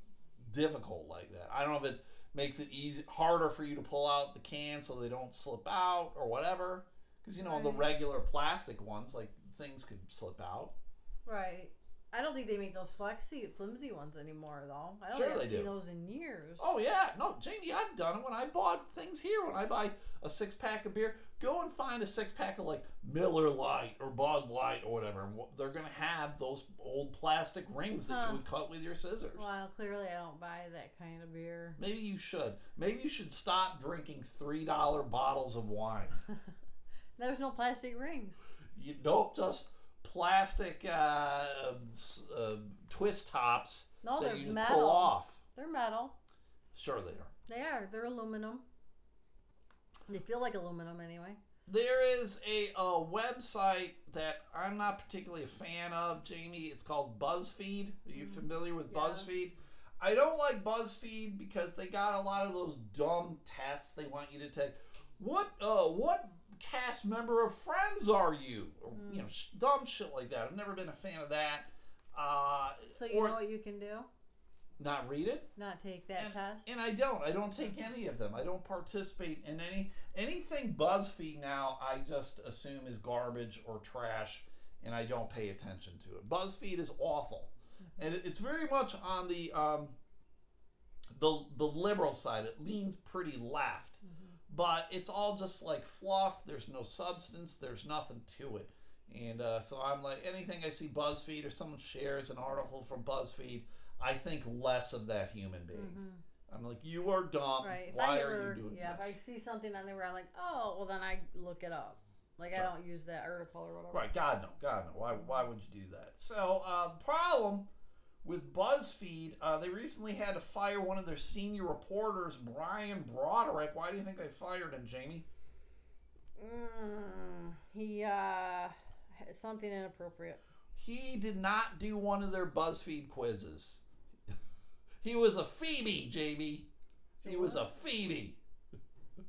difficult like that. I don't know if it makes it easy harder for you to pull out the can so they don't slip out or whatever. Because you know on
the
regular plastic ones like things could slip out.
Right. I don't think they make those flexy, flimsy ones anymore, though. I don't
Sure
think I've seen
do.
those in years.
Oh yeah, no, Jamie, I've done it when I bought things here. When I buy a six pack of beer, go and find a six pack of like Miller Lite or Bud Light or whatever. They're gonna have those old plastic rings that
Huh.
you would cut with your scissors.
Well, clearly I don't buy that kind of beer.
Maybe you should. Maybe you should stop drinking three dollar bottles of wine.
There's no plastic rings.
you don't just plastic uh, uh, twist tops
No,
that
they're
you just
metal.
pull off.
They're metal.
Sure, they are.
They are. They're aluminum. They feel like aluminum anyway.
There is a, a website that I'm not particularly a fan of, Jamie. It's called BuzzFeed. Are you familiar with
Yes.
BuzzFeed? I don't like BuzzFeed because they got a lot of those dumb tests they want you to take. What uh what cast member of Friends are you? Or, You know, sh- dumb shit like that. I've never been a fan of that. Uh,
So you
or
know what you can do?
not read it.
Not take that
and,
test.
and I don't. I don't take any of them. I don't participate in any anything BuzzFeed now. I just assume is garbage or trash, and I don't pay attention to it. BuzzFeed is awful, and it- it's very much on the um, the the liberal side. It leans pretty left, but it's all just like fluff. There's no substance. There's nothing to it. And uh, so I'm like, anything I see BuzzFeed or someone shares an article from BuzzFeed, I think less of that human being. I'm like, you are dumb.
Mm-hmm. Right.
Why
I
are you doing
yeah, if I see something on there I'm like, oh, well, then I look it up. Like I don't use that article or whatever.
Right, God no, God no. Why, why would you do that? So uh, the problem with BuzzFeed, uh, they recently had to fire one of their senior reporters, Brian Broderick. Why do you think they fired him, Jamie?
Mm, he uh, had something inappropriate.
He did not do one of their BuzzFeed quizzes. he was a Phoebe, Jamie. He was a Phoebe.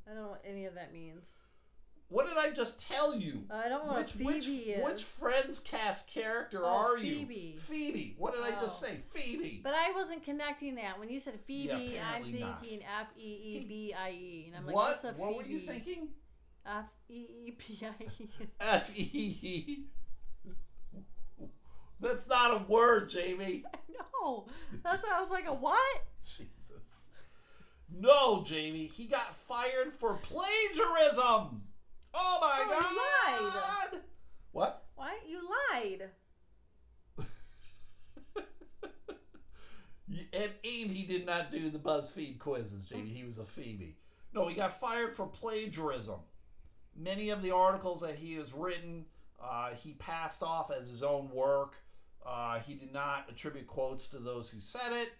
I don't know what any of that means.
What did I just tell you?
I don't know
which,
what
which,
Phoebe is.
which Friends cast character
Oh,
are
Phoebe.
you? Phoebe. Phoebe. What did I just
Oh.
say? Phoebe.
But I wasn't connecting that. When you said Phoebe, I'm thinking F E E B I E. And I'm like,
what?
what's a
What were you thinking?
F E E B I E.
F E E. That's not a word, Jamie.
No. That's why I was like, a what?
Jesus. No, Jamie. He got fired for plagiarism. Oh my
Oh, he
god.
lied.
What?
Why? You lied.
Y- And, and he did not do the BuzzFeed quizzes, Jamie. He was a Phoebe. No, he got fired for plagiarism. Many of the articles that he has written, uh, he passed off as his own work. Uh, he did not attribute quotes to those who said it.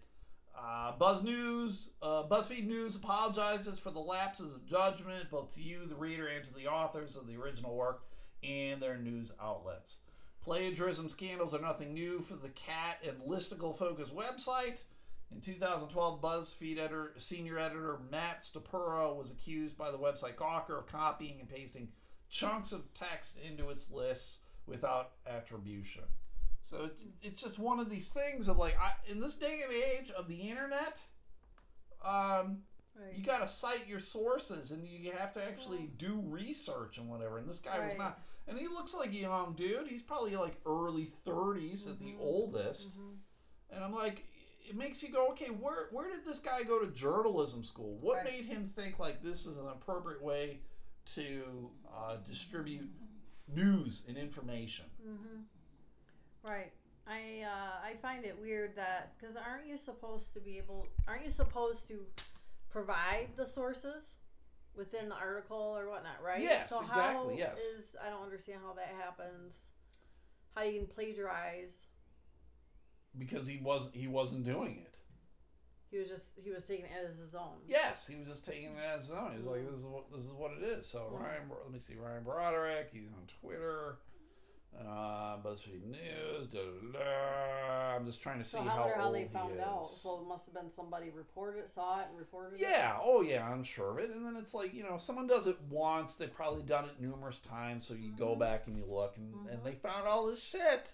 Uh, Buzz News, uh, BuzzFeed News apologizes for the lapses of judgment, both to you, the reader, and to the authors of the original work and their news outlets. Plagiarism scandals are nothing new for the cat and listicle focused website. In 2012, BuzzFeed editor, senior editor Matt Stopera was accused by the website Gawker of copying and pasting chunks of text into its lists without attribution. So it's, it's just one of these things of like, I, in this day and age of the internet, um,
Right.
you got to cite your sources and you have to actually do research and whatever. And this guy was not. And he looks like a young dude. He's probably like early 30s at the oldest. And I'm like, it makes you go, okay, where where did this guy go to journalism school? What
Right.
made him think like this is an appropriate way to uh, distribute news and information?
Right. I uh, I find it weird that because aren't you supposed to be able? Aren't you supposed to provide the sources within the article or whatnot? Right.
Yes,
So
exactly,
how
yes.
is I don't understand how that happens. How you can plagiarize?
Because he wasn't he wasn't doing it.
He was just he was taking it as his own.
Yes, he was just taking it as his own. He was like, "This is what this is what it is." So Ryan, let me see, Ryan Broderick. He's on Twitter, uh, BuzzFeed News. Da, da, da. I'm just trying to see
So I
how
how
old
they
he
found
is.
out. So it must have been somebody reported, saw it, and reported it.
Yeah, oh yeah, I'm sure of it. And then it's like, you know, someone does it once, they've probably done it numerous times, so you go back and you look and, and they found all this shit.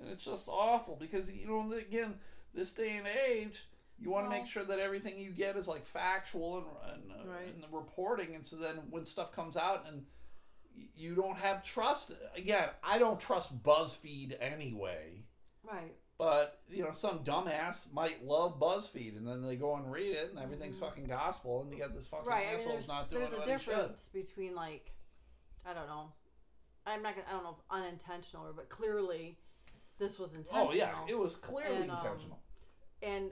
And it's just awful because you know, again, this day and age, you want to
Well-
make sure that everything you get is like factual and and, uh,
Right.
and the reporting and so then when stuff comes out and you don't have trust again, I don't trust BuzzFeed anyway.
Right.
But you know, some dumbass might love BuzzFeed, and then they go and read it, and everything's fucking gospel, and you got this fucking
Mm-hmm. I mean,
not doing
there's a difference between like, I don't know. I'm not gonna. I don't know if unintentional or, but clearly, this was intentional.
Oh yeah, it was clearly
And, um,
intentional.
and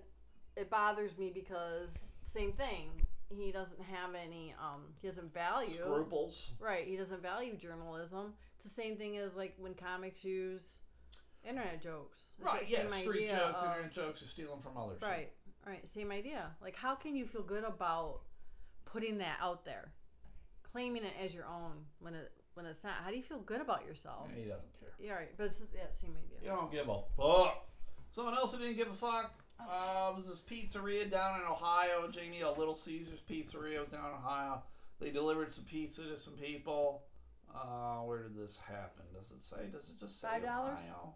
it bothers me because same thing. He doesn't have any. Um, he doesn't value.
Scruples.
Right. He doesn't value journalism. It's the same thing as like when comics use internet jokes. It's
Right,
that
yeah, street jokes,
of-
internet jokes stealing from others.
Right. All right, same idea. Like, how can you feel good about putting that out there, claiming it as your own when it when it's not? How do you feel good about yourself?
He doesn't care.
Yeah, right. But it's, yeah, same idea.
You don't give a fuck. Someone else who didn't give a fuck uh, was this pizzeria down in Ohio. Jamie, a Little Caesars pizzeria was down in Ohio. They delivered some pizza to some people. Uh, where did this happen? Does it say? Does it just say
$5?
Ohio?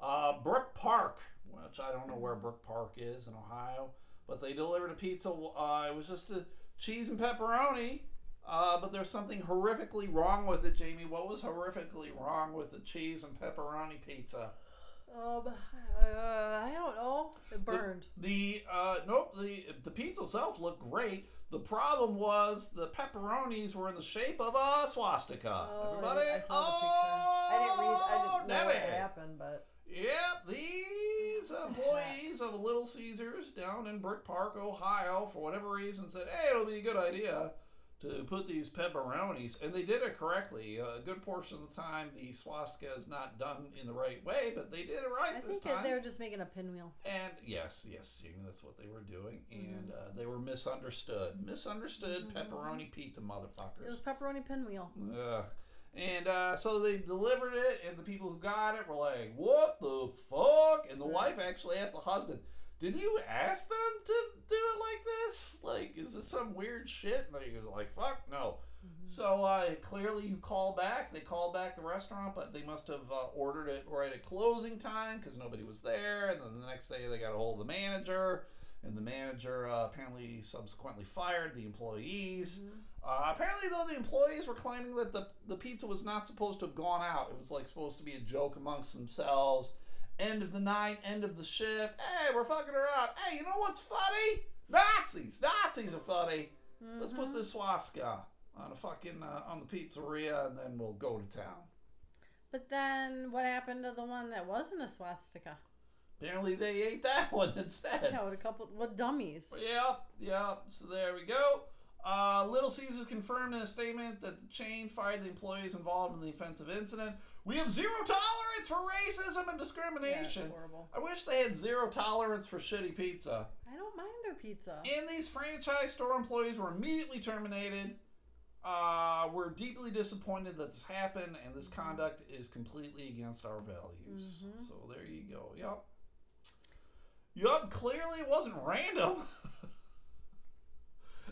Uh, Brook Park, which I don't know where Brook Park is in Ohio, but they delivered a pizza. Uh, it was just a cheese and pepperoni. Uh, but there's something horrifically wrong with it, Jamie. What was horrifically wrong with the cheese and pepperoni pizza?
Um, uh, I don't know. It burned.
The uh, nope, the the pizza itself looked great. The problem was the pepperonis were in the shape of a swastika.
Oh,
Everybody,
I saw the
oh,
picture. I didn't read. I didn't know what happened, but
Yep, these employees of Little Caesars down in Brick Park, Ohio, for whatever reason, said, "Hey, it'll be a good idea to put these pepperonis," and they did it correctly. A good portion of the time, the swastika is not done in the right way, but they did it right
I
this
think
time.
they were just making a pinwheel.
And yes, yes, Jamie, that's what they were doing,
Mm-hmm.
and uh, they were misunderstood. Misunderstood pepperoni pizza motherfuckers.
It was pepperoni pinwheel.
Ugh. And uh, so they delivered it, and the people who got it were like, "What the fuck?" And the wife actually asked the husband, "Did you ask them to do it like this? Like, is this some weird shit?" And he was like, "Fuck no." So uh, clearly, you call back. They call back the restaurant, but they must have uh, ordered it right at closing time because nobody was there. And then the next day, they got a hold of the manager, and the manager uh, apparently subsequently fired the employees. Uh, apparently, though, the employees were claiming that the, the pizza was not supposed to have gone out. It was like supposed to be a joke amongst themselves. End of the night, end of the shift. Hey, we're fucking around. Hey, you know what's funny? Nazis. Nazis are funny. Let's put this swastika on a fucking uh, on the pizzeria, and then we'll go to town.
But then, what happened to the one that wasn't a swastika?
Apparently, they ate that one instead.
Yeah, with a couple, what dummies?
Yep, yep. So there we go. Uh, Little Caesars confirmed in a statement that the chain fired the employees involved in the offensive incident. We have zero tolerance for racism and
Yeah,
discrimination.
horrible.
I wish they had zero tolerance for shitty pizza.
I don't mind their pizza.
And these franchise store employees were immediately terminated. Uh, we're deeply disappointed that this happened, and this conduct is completely against our values. So there you go. Yup. Yup, clearly it wasn't random.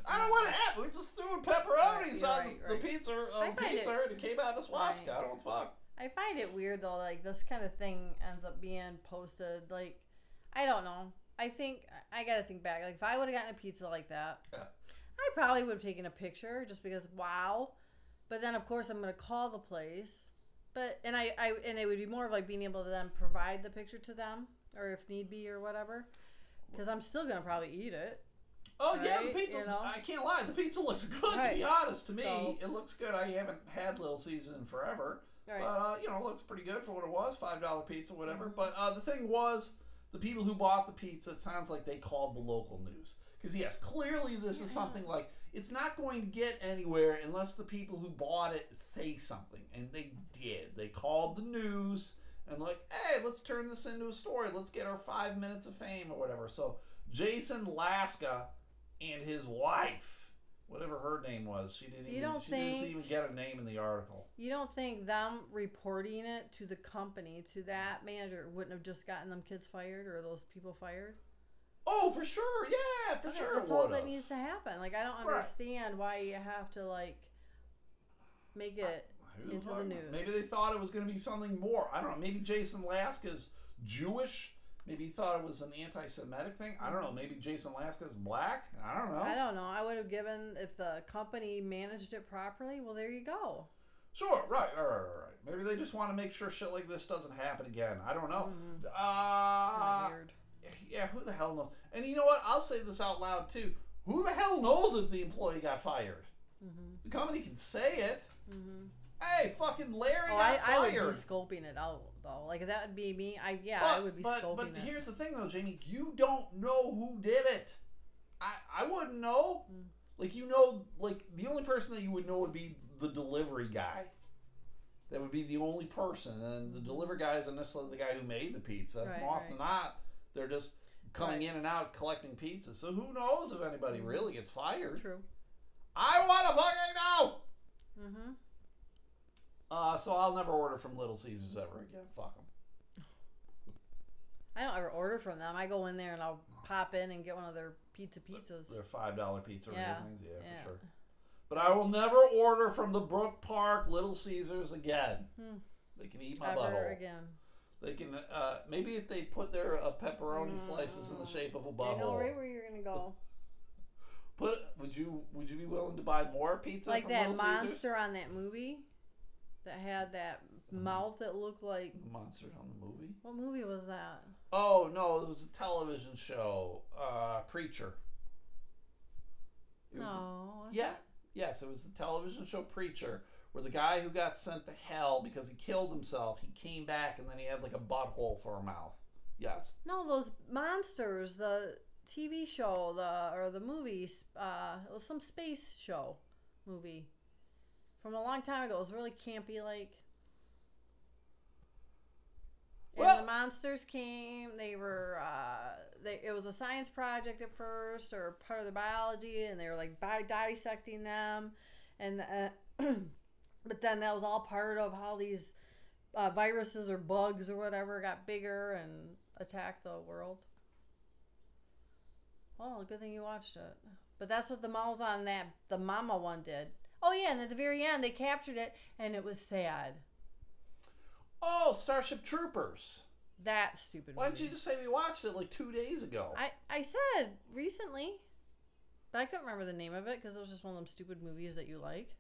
I don't know what happened. We just threw pepperonis
Right,
on
right,
the,
right.
the pizza, uh, pizza
it-
and it came out as swastika. I don't fuck.
I find it weird though, like this kind of thing ends up being posted. Like, I don't know. I think I gotta think back. Like, if I would have gotten a pizza like that,
Yeah.
I probably would have taken a picture just because wow. But then of course I'm gonna call the place. But and I, I and it would be more of like being able to then provide the picture to them or if need be or whatever. Because I'm still gonna probably eat it.
Oh yeah, the pizza.
you know?
I can't lie. The pizza looks good. To be honest, to me,
So-
it looks good. I haven't had Little Caesars in forever,
Right.
but uh, you know, it looks pretty good for what it was. Five dollar pizza, whatever.
Mm-hmm.
But uh, the thing was, the people who bought the pizza. It sounds like they called the local news because yes, clearly this is something like it's not going to get anywhere unless the people who bought it say something, and they did. They called the news and like, hey, let's turn this into a story. Let's get our five minutes of fame or whatever. So Jason Laska and his wife, whatever her name was, she didn't
You
even
don't
she didn't even get a name in the article.
You don't think them reporting it to the company, to that manager, wouldn't have just gotten them kids fired or those people fired?
Oh, for sure, yeah, for
Okay,
sure.
That's all that needs to happen. Like I don't
Right.
understand why you have to like make it into the news.
Maybe they thought it was going to be something more. I don't know. Maybe Jason Laska's Jewish. Maybe he thought it was an anti-Semitic thing. I don't know. Maybe Jason Laska's black. I don't know.
I don't know. I would have given if the company managed it properly. Well, there you go.
Sure, right, right, right, right, right. Maybe they just want to make sure shit like this doesn't happen again. I don't know.
Kinda
Uh,
weird.
yeah, who the hell knows? And you know what? I'll say this out loud too. Who the hell knows if the employee got fired?
Mm-hmm.
The company can say it. Hey, fucking Larry
Oh, I,
got
I would
fired.
be scoping it out though. Like if that would be me. I yeah, I would be
but, but
it.
here's the thing though, Jamie. You don't know who did it. I I wouldn't know.
Mm.
Like you know, like the only person that you would know would be the delivery guy. That would be the only person, and the delivery guy isn't necessarily the guy who made the pizza.
Right,
More often
right.
than not, they're just coming
Right.
in and out collecting pizza. So who knows if anybody really gets fired?
True.
I want to fucking know.
Mm-hmm.
Uh, so I'll never order from Little Caesars ever again. Fuck them.
I don't ever order from them. I go in there and I'll pop in and get one of their pizza pizzas.
They're five dollar pizza
Yeah,
things, yeah,
yeah.
for sure. But I will never order from the Brook Park Little Caesars again.
Hmm.
They can eat my
Ever
butthole.
again.
They can uh, maybe if they put their uh, pepperoni slices in the shape of a
I know
butthole.
right where you're gonna go.
Put would you would you be willing to buy more pizza
like
from
that monster
Caesars?
on that movie that had that mouth that looked like
Monster on the movie.
what movie was that?
Oh no, it was a television show. Uh, Preacher. It was
No. was
yeah.
it?
Yes, it was the television show Preacher, where the guy who got sent to hell because he killed himself, he came back and then he had like a butthole for a mouth. Yes.
No, those monsters. The TV show, the or the movies. Uh, it was some space show movie from a long time ago. It was really campy, like. And
Well-
the monsters came. They were. Uh, they it was a science project at first, or part of the biology, and they were like bi- dissecting them, and uh, but then that was all part of how these uh, viruses or bugs or whatever got bigger and attacked the world. Oh, good thing you watched it. But that's what the mouse on that the mama one did. Oh yeah, and at the very end they captured it, and it was sad.
Oh, Starship Troopers.
That stupid.
Why didn't
movie.
you just say we watched it like two days ago?
I I said recently, but I couldn't remember the name of it because it was just one of them stupid movies that you like.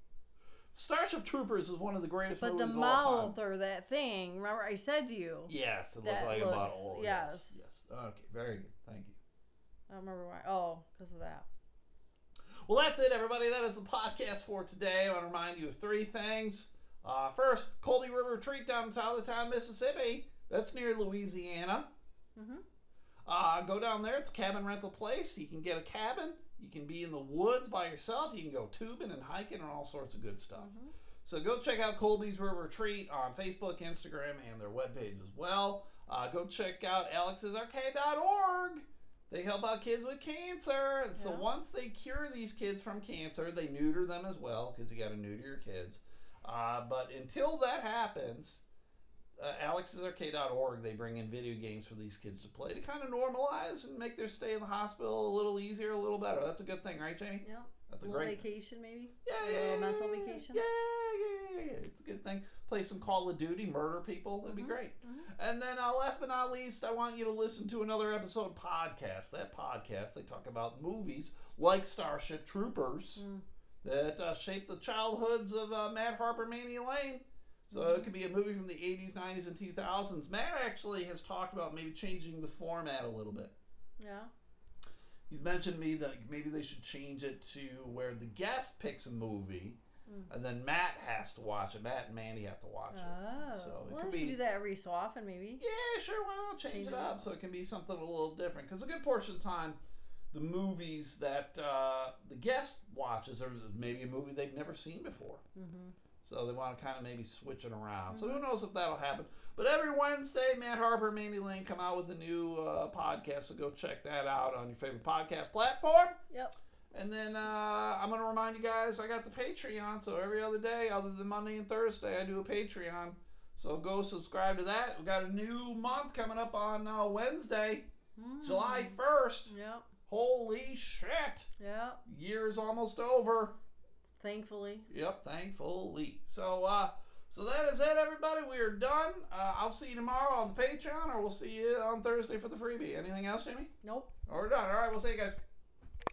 Starship Troopers is one of the greatest movies.
But the
movies all
mouth or that thing, remember I said to you.
Yes, it looked like a
looks-
butthole. Yes.
yes.
Yes. Okay, very good. Thank you.
I don't remember why. Oh, because of that.
Well, that's it, everybody. That is the podcast for today. I want to remind you of three things. Uh, first, Colby River Retreat down in Town, Mississippi. That's near Louisiana.
Mhm.
Uh, go down there. It's cabin rental place. You can get a cabin. You can be in the woods by yourself. You can go tubing and hiking and all sorts of good stuff. So go check out Colby's River Retreat on Facebook, Instagram, and their webpage as well. Uh, go check out alexsarcade.org. They help out kids with cancer. So
Yeah.
once they cure these kids from cancer, they neuter them as well because you got to neuter your kids. Uh, but until that happens, uh, alexsarcade.org, they bring in video games for these kids to play to kind of normalize and make their stay in the hospital a little easier, a little better. That's a good thing, right, Jamie?
Yeah.
That's a
little
great
vacation maybe.
yeah,
A
yeah, yeah,
mental vacation.
Yeah, yeah, yeah, yeah. It's a good thing. Play some Call of Duty, murder people. That'd be
Mm-hmm.
great. And then, uh, last but not least, I want you to listen to another episode podcast. That podcast, they talk about movies like Starship Troopers
Mm.
that uh, shaped the childhoods of uh, Matt Harper, Mandy Lane. So
Mm-hmm.
it could be a movie from the 80s, 90s, and 2000s. Matt actually has talked about maybe changing the format a little bit.
Yeah.
He's mentioned me that maybe they should change it to where the guest picks a movie, and then Matt has to watch it. Matt and Mandy have to watch
Oh.
it. So it
well,
could be.
do that every so often maybe.
Yeah, sure. Why not change,
Change it
up
up.
so it can be something a little different? Because a good portion of the time, the movies that uh, the guest watches are maybe a movie they've never seen before.
Mm-hmm.
So they want to kind of maybe switch it around. So who knows if that'll happen. But every Wednesday, Matt Harper and Mandy Lane come out with a new uh, podcast. So go check that out on your favorite podcast platform.
Yep.
And then uh, I'm going to remind you guys I got the Patreon. So every other day, other than Monday and Thursday, I do a Patreon. So go subscribe to that. we got a new month coming up on uh, Wednesday, July 1st.
Yep.
Holy shit.
Yep.
Year is almost over.
Thankfully.
Yep, thankfully. So, uh, so that is it, everybody. We are done. Uh, I'll see you tomorrow on the Patreon, or we'll see you on Thursday for the freebie. Anything else, Jamie?
Nope.
Or we're done. All right, we'll see you guys.